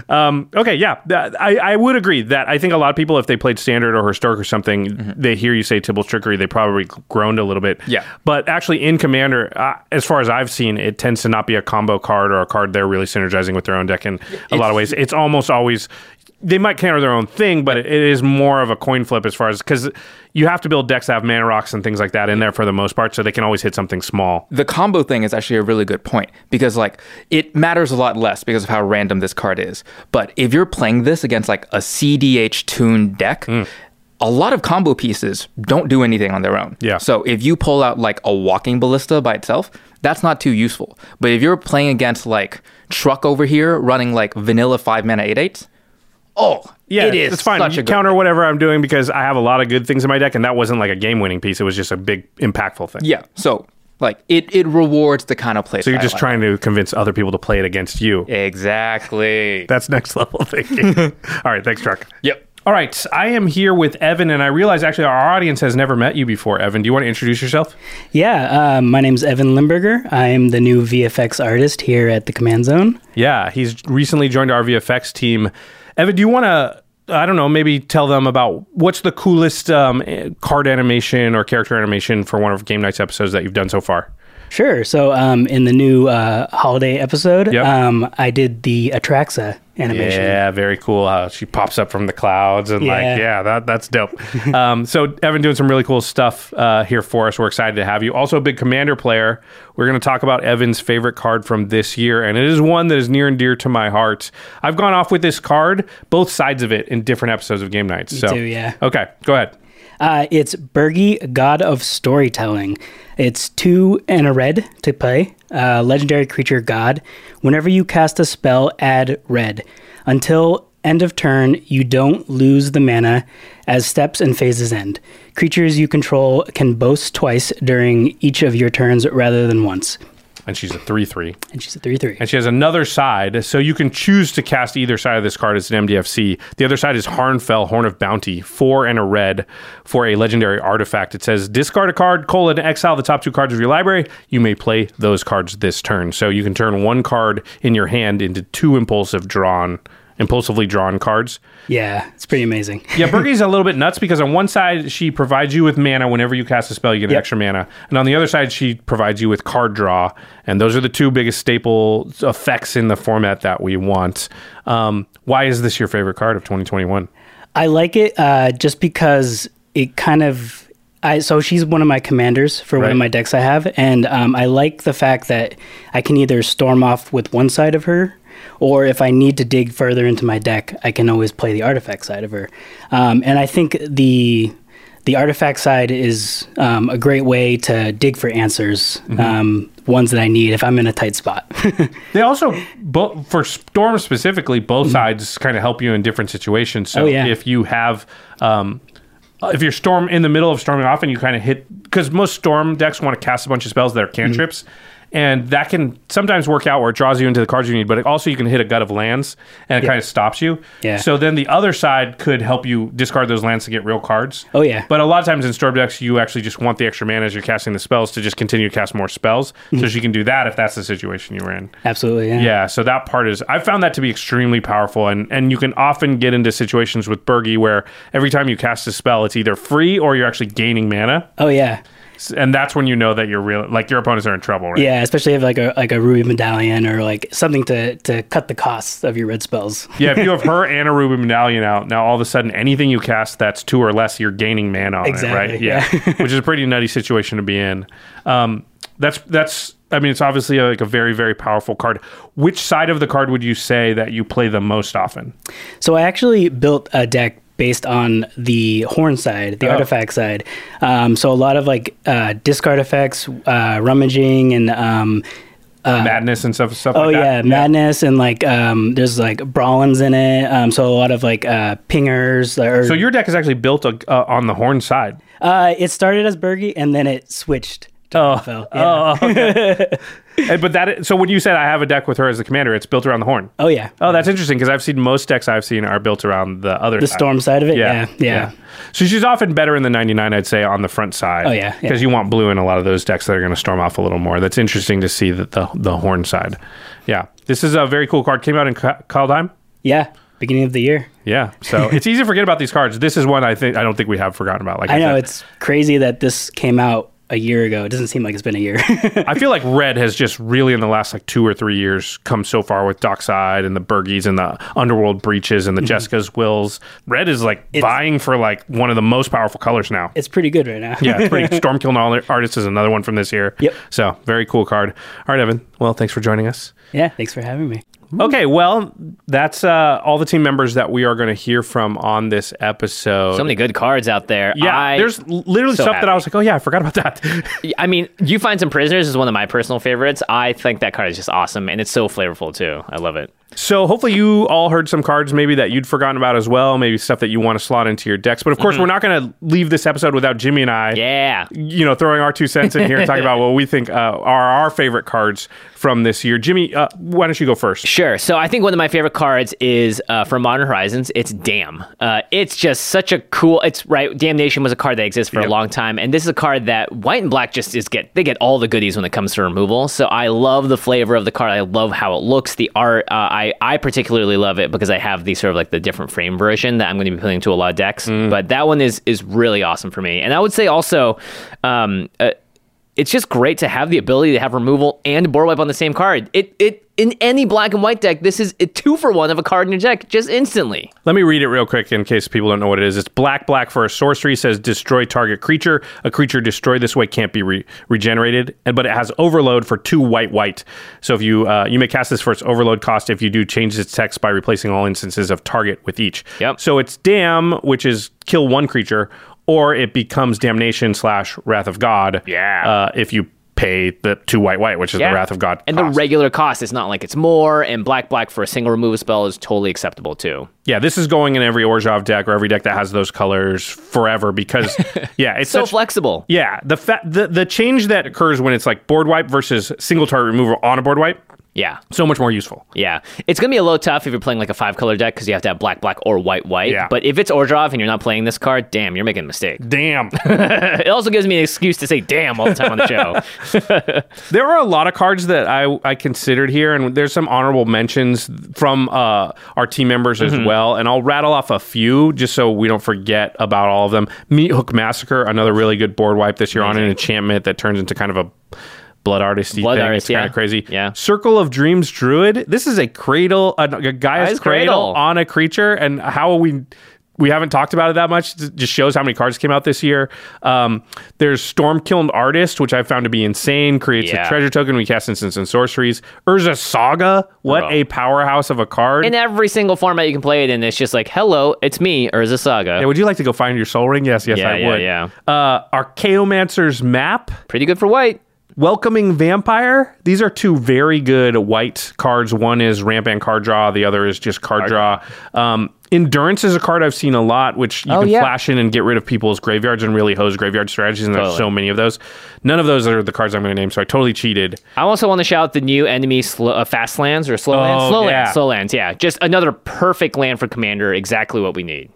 Um, okay. Yeah, that, I I would agree that I think a lot of people, if they played standard or historic or something, they hear you say Tybalt's trickery, they probably groaned a little bit. Yeah. But actually, in Commander, uh, as far as I've seen, it tends to not be a combo card or a card they're really synergizing with their own deck in a lot of ways. It's almost always. They might counter their own thing, but it is more of a coin flip as far as because you have to build decks that have mana rocks and things like that in there for the most part, so they can always hit something small. The combo thing is actually a really good point because like it matters a lot less because of how random this card is. But if you're playing this against like a CDH tuned deck, hmm. a lot of combo pieces don't do anything on their own. Yeah. So if you pull out like a walking ballista by itself, that's not too useful. But if you're playing against like truck over here running like vanilla five mana eight eights, oh Yeah, it is it's fine. such You a good counter whatever I'm doing because I have a lot of good things in my deck, and that wasn't like a game winning piece. It was just a big impactful thing. Yeah. So like it it rewards the kind of play. So you're just I trying to convince other people to play it against you. Exactly. That's next level thinking. All right, thanks, Truck. Yep. All right, I am here with Evan, and I realize actually our audience has never met you before. Evan, do you want to introduce yourself? Yeah, uh, my name's Evan Limburger. I am the new VFX artist here at the Command Zone. Yeah, he's recently joined our VFX team. Evan, do you want to? I don't know, maybe tell them about what's the coolest um, card animation or character animation for one of Game Night's episodes that you've done so far. Sure. So, um, in the new uh, holiday episode, Yep. um, I did the Atraxa animation. Yeah, very cool. How she pops up from the clouds and like, Yeah. yeah, that that's dope. um, so Evan doing some really cool stuff uh, here for us. We're excited to have you. Also, a big Commander player. We're going to talk about Evan's favorite card from this year, and it is one that is near and dear to my heart. I've gone off with this card, both sides of it, in different episodes of Game Nights. So, too, yeah. Okay, go ahead. Uh, it's Birgi, God of Storytelling. It's two and a red to play. Uh, legendary creature God. Whenever you cast a spell, add red. Until end of turn, you don't lose the mana as steps and phases end. Creatures you control can boast twice during each of your turns rather than once. And she's a 3 3. And she's a 3 3. And she has another side, so you can choose to cast either side of this card as an MDFC. The other side is Harnfell, Horn of Bounty, four and a red for a legendary artifact. It says discard a card, colon, exile the top two cards of your library. You may play those cards this turn. So you can turn one card in your hand into two impulsive drawn, impulsively drawn cards. Yeah, it's pretty amazing. Yeah, Birgi's a little bit nuts because on one side she provides you with mana whenever you cast a spell, you get Yep. extra mana, and on the other side she provides you with card draw, and those are the two biggest staple effects in the format that we want. Um, why is this your favorite card of 2021? I like it uh, just because it kind of. I, so she's one of my commanders for one of my decks I have, and um, I like the fact that I can either storm off with one side of her, or if I need to dig further into my deck, I can always play the artifact side of her. Um, and I think the the artifact side is um, a great way to dig for answers, Mhm. um, ones that I need if I'm in a tight spot. They also, bo- for Storm specifically, both sides kind of help you in different situations. So Mm-hmm. Oh, yeah. if you have, um, if you're Storm in the middle of storming off and you kind of hit, because most Storm decks want to cast a bunch of spells that are cantrips. And that can sometimes work out where it draws you into the cards you need, but it also you can hit a gut of lands and it Yeah. kind of stops you. Yeah. So then the other side could help you discard those lands to get real cards. Oh, yeah. But a lot of times in storm decks, you actually just want the extra mana as you're casting the spells to just continue to cast more spells. So Mhm. she can do that if that's the situation you're in. Absolutely, yeah. Yeah, so that part is I found that to be extremely powerful and and you can often get into situations with Birgi where every time you cast a spell it's either free or you're actually gaining mana. oh yeah. And that's when you know that you're real, like your opponents are in trouble, right? Yeah, especially if like a like a ruby medallion or like something to to cut the costs of your red spells. yeah, if you have her and a Ruby Medallion out, now all of a sudden anything you cast that's two or less, you're gaining mana on Exactly, it, right? Yeah, which is a pretty nutty situation to be in. Um, that's that's. I mean, it's obviously like a very very powerful card. Which side of the card would you say that you play the most often? So I actually built a deck based on the horn side, the Oh. artifact side. Um, so a lot of like uh, discard effects, uh, rummaging, and um, uh, Madness and stuff. stuff Oh like yeah, that. madness and like um, there's like Brallins in it. Um, so a lot of like uh, pingers. Or, So your deck is actually built uh, uh, on the horn side. uh, it started as Birgi and then it switched. To Oh, Raphael. oh, okay. And- but that so when you said I have a deck with her as the commander, it's built around the horn. Oh yeah. Oh, that's interesting because I've seen most decks I've seen are built around the other The side. storm side of it? Yeah, yeah. yeah. So she's often better in the 99, I'd say, on the front side. Oh, yeah, yeah. Because you want blue in a lot of those decks that are going to storm off a little more. That's interesting to see that the the horn side. Yeah, this is a very cool card. Came out in Ka- Kaldheim. Yeah, beginning of the year. Yeah, so it's easy to forget about these cards. This is one I think I don't think we have forgotten about. Like I, I know said. it's crazy that this came out a year ago. It doesn't seem like it's been a year. I feel like red has just really in the last like two or three years come so far with Dockside and the Birgis and the Underworld Breaches and the mm-hmm. Jeska's Wills. Red is like vying for like one of the most powerful colors now. it's pretty good right now. yeah, it's pretty. Stormkiln Ar- Artist is another one from this year. Yep. So very cool card. All right, Evan. Well, thanks for joining us. yeah, thanks for having me. Okay, well, that's uh, all the team members that we are going to hear from on this episode. So many good cards out there. Yeah, I- there's literally so stuff that. I was like, oh yeah, I forgot about that. I mean, you find some prisoners is one of my personal favorites. I think that card is just awesome, and it's so flavorful too. I love it. So hopefully you all heard some cards maybe that you'd forgotten about as well, maybe stuff that you want to slot into your decks. But of course, Mhm. we're not going to leave this episode without Jimmy and I, yeah, you know, throwing our two cents in here and talking about what we think uh, are our favorite cards from this year. Jimmy, uh, why don't you go first? Sure. So I think one of my favorite cards is uh, from Modern Horizons. It's Damn. Uh, it's just such a cool. It's right. Damnation was a card that exists for a long time, and this is a card that White and Black just is get. They get all the goodies when it comes to removal. So I love the flavor of the card. I love how it looks. The art. I I particularly love it because I have the sort of like the different frame version that I'm going to be putting into a lot of decks. But that one is is really awesome for me. And I would say also. Um, uh, it's just great to have the ability to have removal and board wipe on the same card. It it in any black and white deck, this is a two for one of a card in your deck just instantly. Let me read it real quick in case people don't know what it is. It's black, black for a sorcery. Says destroy target creature. A creature destroyed this way can't be re- regenerated, and but it has overload for two white, white. So if you uh, you may cast this for its overload cost. If you do, change its text by replacing all instances of target with each. Yep. So it's damn, which is kill one creature, or it becomes damnation slash wrath of God. Yeah. Uh, if you pay the two white, white, which is Yeah. the wrath of God. And the regular cost is not like it's more, and black black for a single removal spell is totally acceptable too. Yeah, this is going in every Orzhov deck or every deck that has those colors forever because yeah, it's so such, flexible. Yeah, the fa- the the change that occurs when it's like board wipe versus single target removal on a board wipe, Yeah. so much more useful. Yeah, it's gonna be a little tough if you're playing like a five color deck because you have to have black, black, or white, white. Yeah. But if it's Orzhov and you're not playing this card, damn, you're making a mistake. Damn. it also gives me an excuse to say damn all the time on the show. There are a lot of cards that I I considered here, and there's some honorable mentions from uh, our team members as Mhm. well. And I'll rattle off a few just so we don't forget about all of them. Meat Hook Massacre, another really good board wipe this year on an enchantment that turns into kind of a blood artist Blood thing. artist, it's kind of crazy. Yeah. Circle of Dreams Druid. This is a cradle, a, a Gaea's Cradle, Cradle. on a creature, and how we we haven't talked about it that much. It just shows how many cards came out this year. Um, there's Stormkiln Artist, which I found to be insane. Creates Yeah. a treasure token. We cast instants and sorceries. Urza Saga. What Bro. a powerhouse of a card. in every single format you can play it in, it's just like, hello, it's me, Urza Saga. yeah, would you like to go find your Sol Ring? Yes, yes, Yeah, I yeah, would. yeah. Uh, Archaeomancer's Map. Pretty good for white. Welcoming Vampire. These are two very good white cards. One is ramp and card draw. The other is just card draw. Um, Endurance is a card I've seen a lot, which you Oh, can yeah. flash in and get rid of people's graveyards and really hose graveyard strategies. And there's Totally. so many of those. None of those are the cards I'm going to name, so I totally cheated. I also want to shout out the new enemy slow, uh, fast lands or slow lands. Oh, Slow yeah. lands, slow lands. Yeah, just another perfect land for commander. Exactly what we need.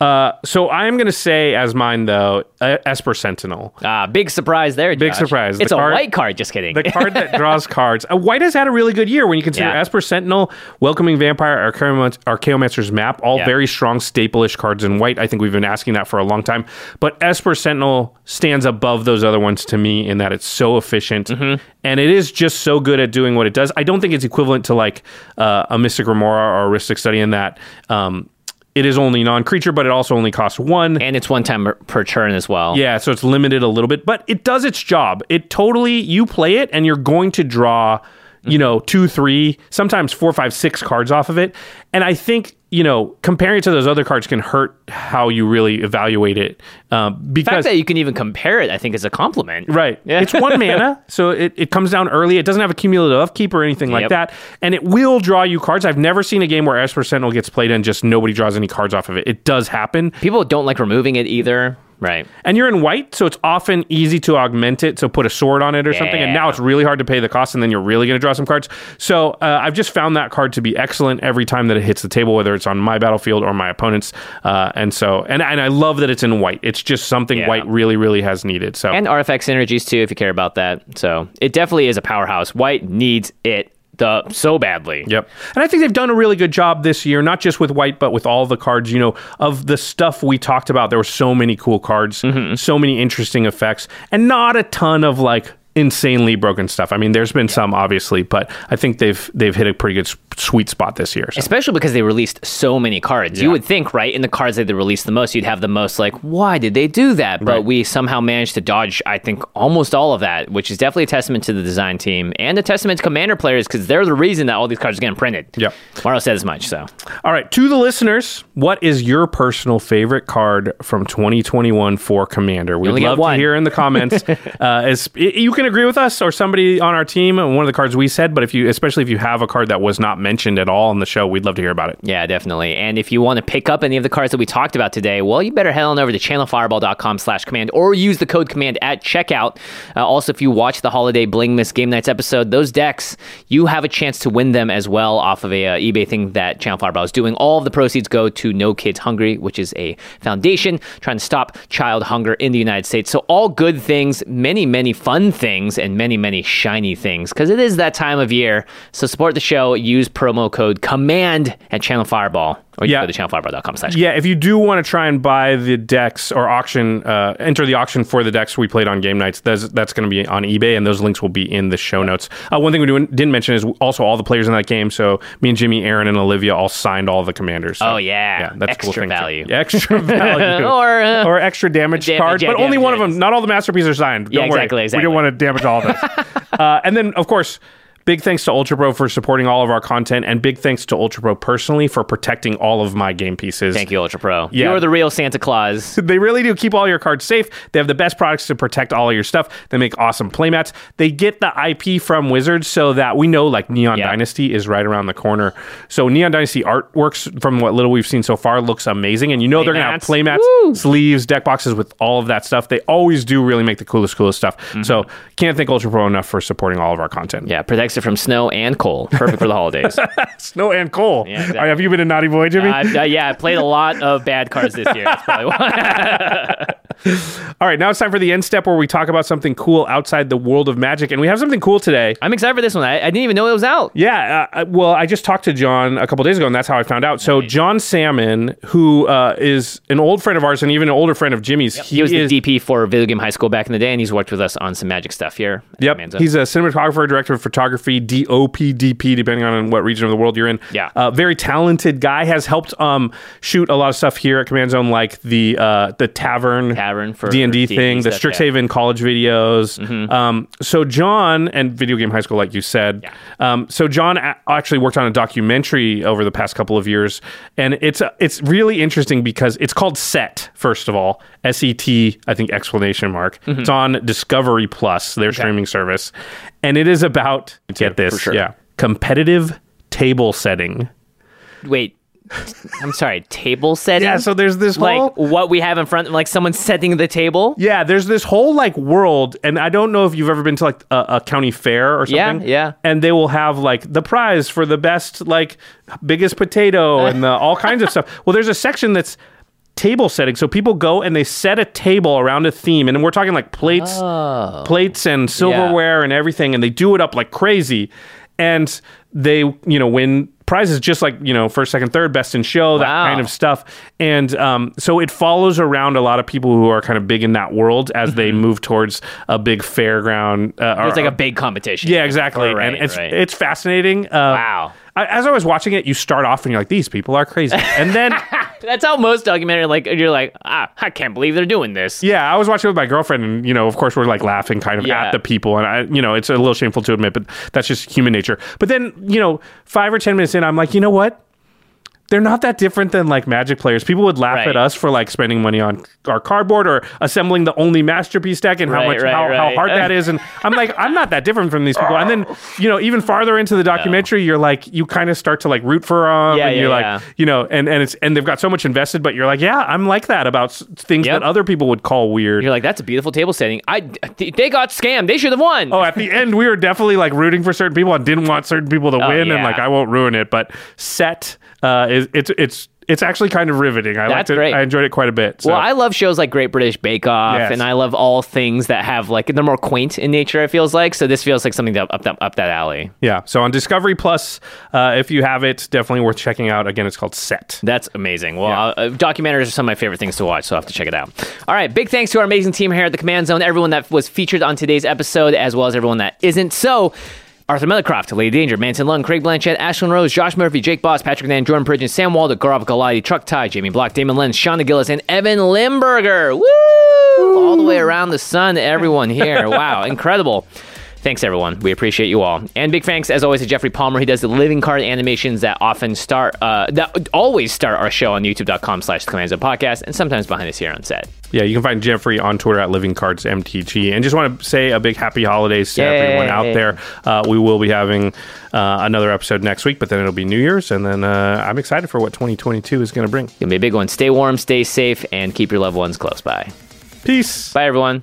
Uh, so I'm going to say as mine though, uh, Esper Sentinel. Ah, big surprise there. Big Josh. surprise. It's The a card- white card. Just kidding. The card that draws cards. Uh, White has had a really good year when you consider Yeah. Esper Sentinel, Welcoming Vampire, Archaeomanc- Archaeomancer's Map, all Yeah. very strong staple-ish cards in White. I think we've been asking that for a long time. But Esper Sentinel stands above those other ones to me in that it's so efficient Mm-hmm. and it is just so good at doing what it does. I don't think it's equivalent to like uh, a Mystic Remora or a Rhystic Study in that. Um, it is only non-creature, but it also only costs one. and it's one time per- per turn as well. Yeah, so it's limited a little bit, but it does its job. It totally you play it and you're going to draw, you know, two, three, sometimes four, five, six cards off of it. And I think you know comparing it to those other cards can hurt how you really evaluate it um, The fact because that you can even compare it, I think, is a compliment. Right. Yeah. It's one mana, so it, it comes down early. It doesn't have a cumulative upkeep or anything like Yep. that. And it will draw you cards. I've never seen a game where Esper Sentinel gets played and just nobody draws any cards off of it. It does happen. People don't like removing it either. Right. And you're in white, so it's often easy to augment it. So put a sword on it or something. And now it's really hard to pay the cost, and then you're really going to draw some cards. So uh, I've just found that card to be excellent every time that it hits the table, whether it's on my battlefield or my opponent's. Uh, and so, and, and I love that it's in white. It's just something Yeah. white really, really has needed. So And artifact synergies too, if you care about that. So it definitely is a powerhouse. White needs it the so badly. Yep. And I think they've done a really good job this year, not just with white, but with all the cards, you know, of the stuff we talked about. There were so many cool cards, mm-hmm. so many interesting effects, and not a ton of like insanely broken stuff. I mean, there's been some obviously, but I think they've they've hit a pretty good s- sweet spot this year. So. Especially because they released so many cards. You would think, right, in the cards that they released the most, you'd have the most like, why did they do that? But Right. we somehow managed to dodge, I think, almost all of that, which is definitely a testament to the design team and a testament to commander players because they're the reason that all these cards are getting printed. Yep. Mario said as much, so. All right, to the listeners, what is your personal favorite card from 2021 for Commander? We'd love to hear in the comments. uh, as, you can agree with us or somebody on our team and one of the cards we said, but if you, especially if you have a card that was not mentioned at all on the show, we'd love to hear about it. Yeah, definitely. And if you want to pick up any of the cards that we talked about today, well, you better head on over to channelfireball.com slash command or use the code command at checkout. Uh, also, if you watch the Holiday Blingmas Game Nights episode, those decks, you have a chance to win them as well off of a uh, eBay thing that Channel Fireball is doing. All of the proceeds go to No Kids Hungry, which is a foundation trying to stop child hunger in the United States. So all good things, many, many fun things, and many, many shiny things because it is that time of year. So support the show. Use promo code COMMAND at Channel Fireball. Or you Yeah. can go to channelfireball.com slash Yeah, if you do want to try and buy the decks or auction, uh, enter the auction for the decks we played on game nights, that's, that's going to be on eBay, and those links will be in the show notes. Uh, one thing we do- didn't mention is also all the players in that game. So me and Jimmy, Arin, and Olivia all signed all the commanders. So, Oh, yeah. yeah, that's a cool Extra thing, too. value. Yeah, extra value, Or, uh, or extra damage Damage, cards, yeah, but only one of them. Not all the masterpieces are signed. Yeah, Don't worry. exactly, We don't want to damage all of this. uh, and then, of course. Big thanks to Ultra Pro for supporting all of our content, and big thanks to Ultra Pro personally for protecting all of my game pieces. Thank you, Ultra Pro. Yeah. You're the real Santa Claus. They really do keep all your cards safe. They have the best products to protect all of your stuff. They make awesome playmats. They get the IP from Wizards so that we know like Neon Dynasty is right around the corner. So Neon Dynasty artworks from what little we've seen so far looks amazing. And you know they're going to have Playmats. sleeves, deck boxes with all of that stuff. They always do really make the coolest, coolest stuff. So mm-hmm. can't thank Ultra Pro enough for supporting all of our content. Yeah, protects it from snow and coal. Perfect for the holidays. Snow and coal. Yeah, exactly. Right, have you been a naughty boy, Jimmy? Uh, yeah, I played a lot of bad cards this year. That's probably why. All right, now it's time for the end step where we talk about something cool outside the world of magic. And we have something cool today. I'm excited for this one. I, I didn't even know it was out. Yeah, uh, well, I just talked to John a couple days ago, and that's how I found out. So, John Salmon, who uh, is an old friend of ours and even an older friend of Jimmy's, He was the DP for Video Game High School back in the day, and he's worked with us on some magic stuff here. Yep, Manzo. he's a cinematographer, director of photography, DOP, DP, depending on what region of the world you're in. Yeah. uh, very talented guy. Has helped um, shoot a lot of stuff here at Command Zone, like the uh, the tavern, Tavern for D and D D&D thing, the stuff, yeah. Strixhaven college videos. Mhm. Um, so John and Video Game High School, like you said. Um, so John a- actually worked on a documentary over the past couple of years, and it's it's really interesting because it's called Set. First of all, S E T, I think explanation mark. Mhm. It's on Discovery Plus, their streaming service, and it is about get this, sure. yeah, competitive table setting. Wait, I'm sorry, table setting? Yeah, so there's this like whole- what we have in front, like someone setting the table. Yeah, there's this whole like world, and I don't know if you've ever been to like a, a county fair or something. yeah. yeah. And they will have like the prize for the best like biggest potato and the, all kinds of stuff. Well, there's a section that's table setting. So people go and they set a table around a theme, and we're talking like plates, Oh. plates and silverware and everything, and they do it up like crazy, and they you know win prizes just like you know first, second, third, best in show, that kind of stuff. And um, so it follows around a lot of people who are kind of big in that world as they move towards a big fairground. Uh, Mm-hmm. It's like a big competition. yeah, exactly. Right, and it's right. it's fascinating. Uh, Wow. I, as I was watching it, you start off and you're like, these people are crazy, and then That's how most documentary like you're like, ah, I can't believe they're doing this. yeah, I was watching with my girlfriend, and you know, of course, we're like laughing kind of Yeah. at the people, and I, you know, it's a little shameful to admit, but that's just human nature. But then, you know, five or ten minutes in, I'm like, you know what? They're not that different than like Magic players. People would laugh Right. at us for like spending money on our cardboard or assembling the only masterpiece deck and how Right, much right, how, how hard that is. And I'm like, I'm not that different from these people. And then, you know, even farther into the documentary, you're like, you kind of start to like root for them, Yeah, and yeah, you're yeah. you know, and and it's and they've got so much invested, but you're like, yeah, I'm like that about things that other people would call weird. You're like, that's a beautiful table setting. I they got scammed. They should have won. Oh, at the end, we were definitely like rooting for certain people and didn't want certain people to Oh, win, and like I won't ruin it. But set uh, it's it's it's actually kind of riveting. I That's liked it. great. I enjoyed it quite a bit. So. Well, I love shows like Great British Bake Off, Yes. and I love all things that have like they're more quaint in nature. It feels like so. This feels like something that up that up that alley. yeah. So on Discovery Plus, uh, if you have it, definitely worth checking out. Again, it's called Set. That's amazing. Well, uh, uh, documentaries are some of my favorite things to watch, so I have to check it out. All right, big thanks to our amazing team here at the Command Zone, everyone that was featured on today's episode, as well as everyone that isn't. So. Arthur Melicroft, Lady Danger, Manson Lung, Craig Blanchett, Ashlyn Rose, Josh Murphy, Jake Boss, Patrick Nan, Jordan Pridgeon, Sam Waldo, Gaurav Galati, Truck Tie, Jamie Block, Damon Lenz, Shauna Gillis, and Evan Limburger. Woo! All the way around the sun everyone here. Wow, incredible. Thanks, everyone. We appreciate you all. And big thanks, as always, to Jeffrey Palmer. He does the living card animations that often start, uh, that always start our show on youtube.com slash the Command Zone podcast and sometimes behind us here on set. Yeah, you can find Jeffrey on Twitter at Living Cards MTG. And just want to say a big happy holidays to Yay. everyone out there. Uh, we will be having uh, another episode next week, but then it'll be New Year's. And then uh, I'm excited for what 2022 is going to bring. It'll be a big one. Stay warm, stay safe, and keep your loved ones close by. Peace. Bye, everyone.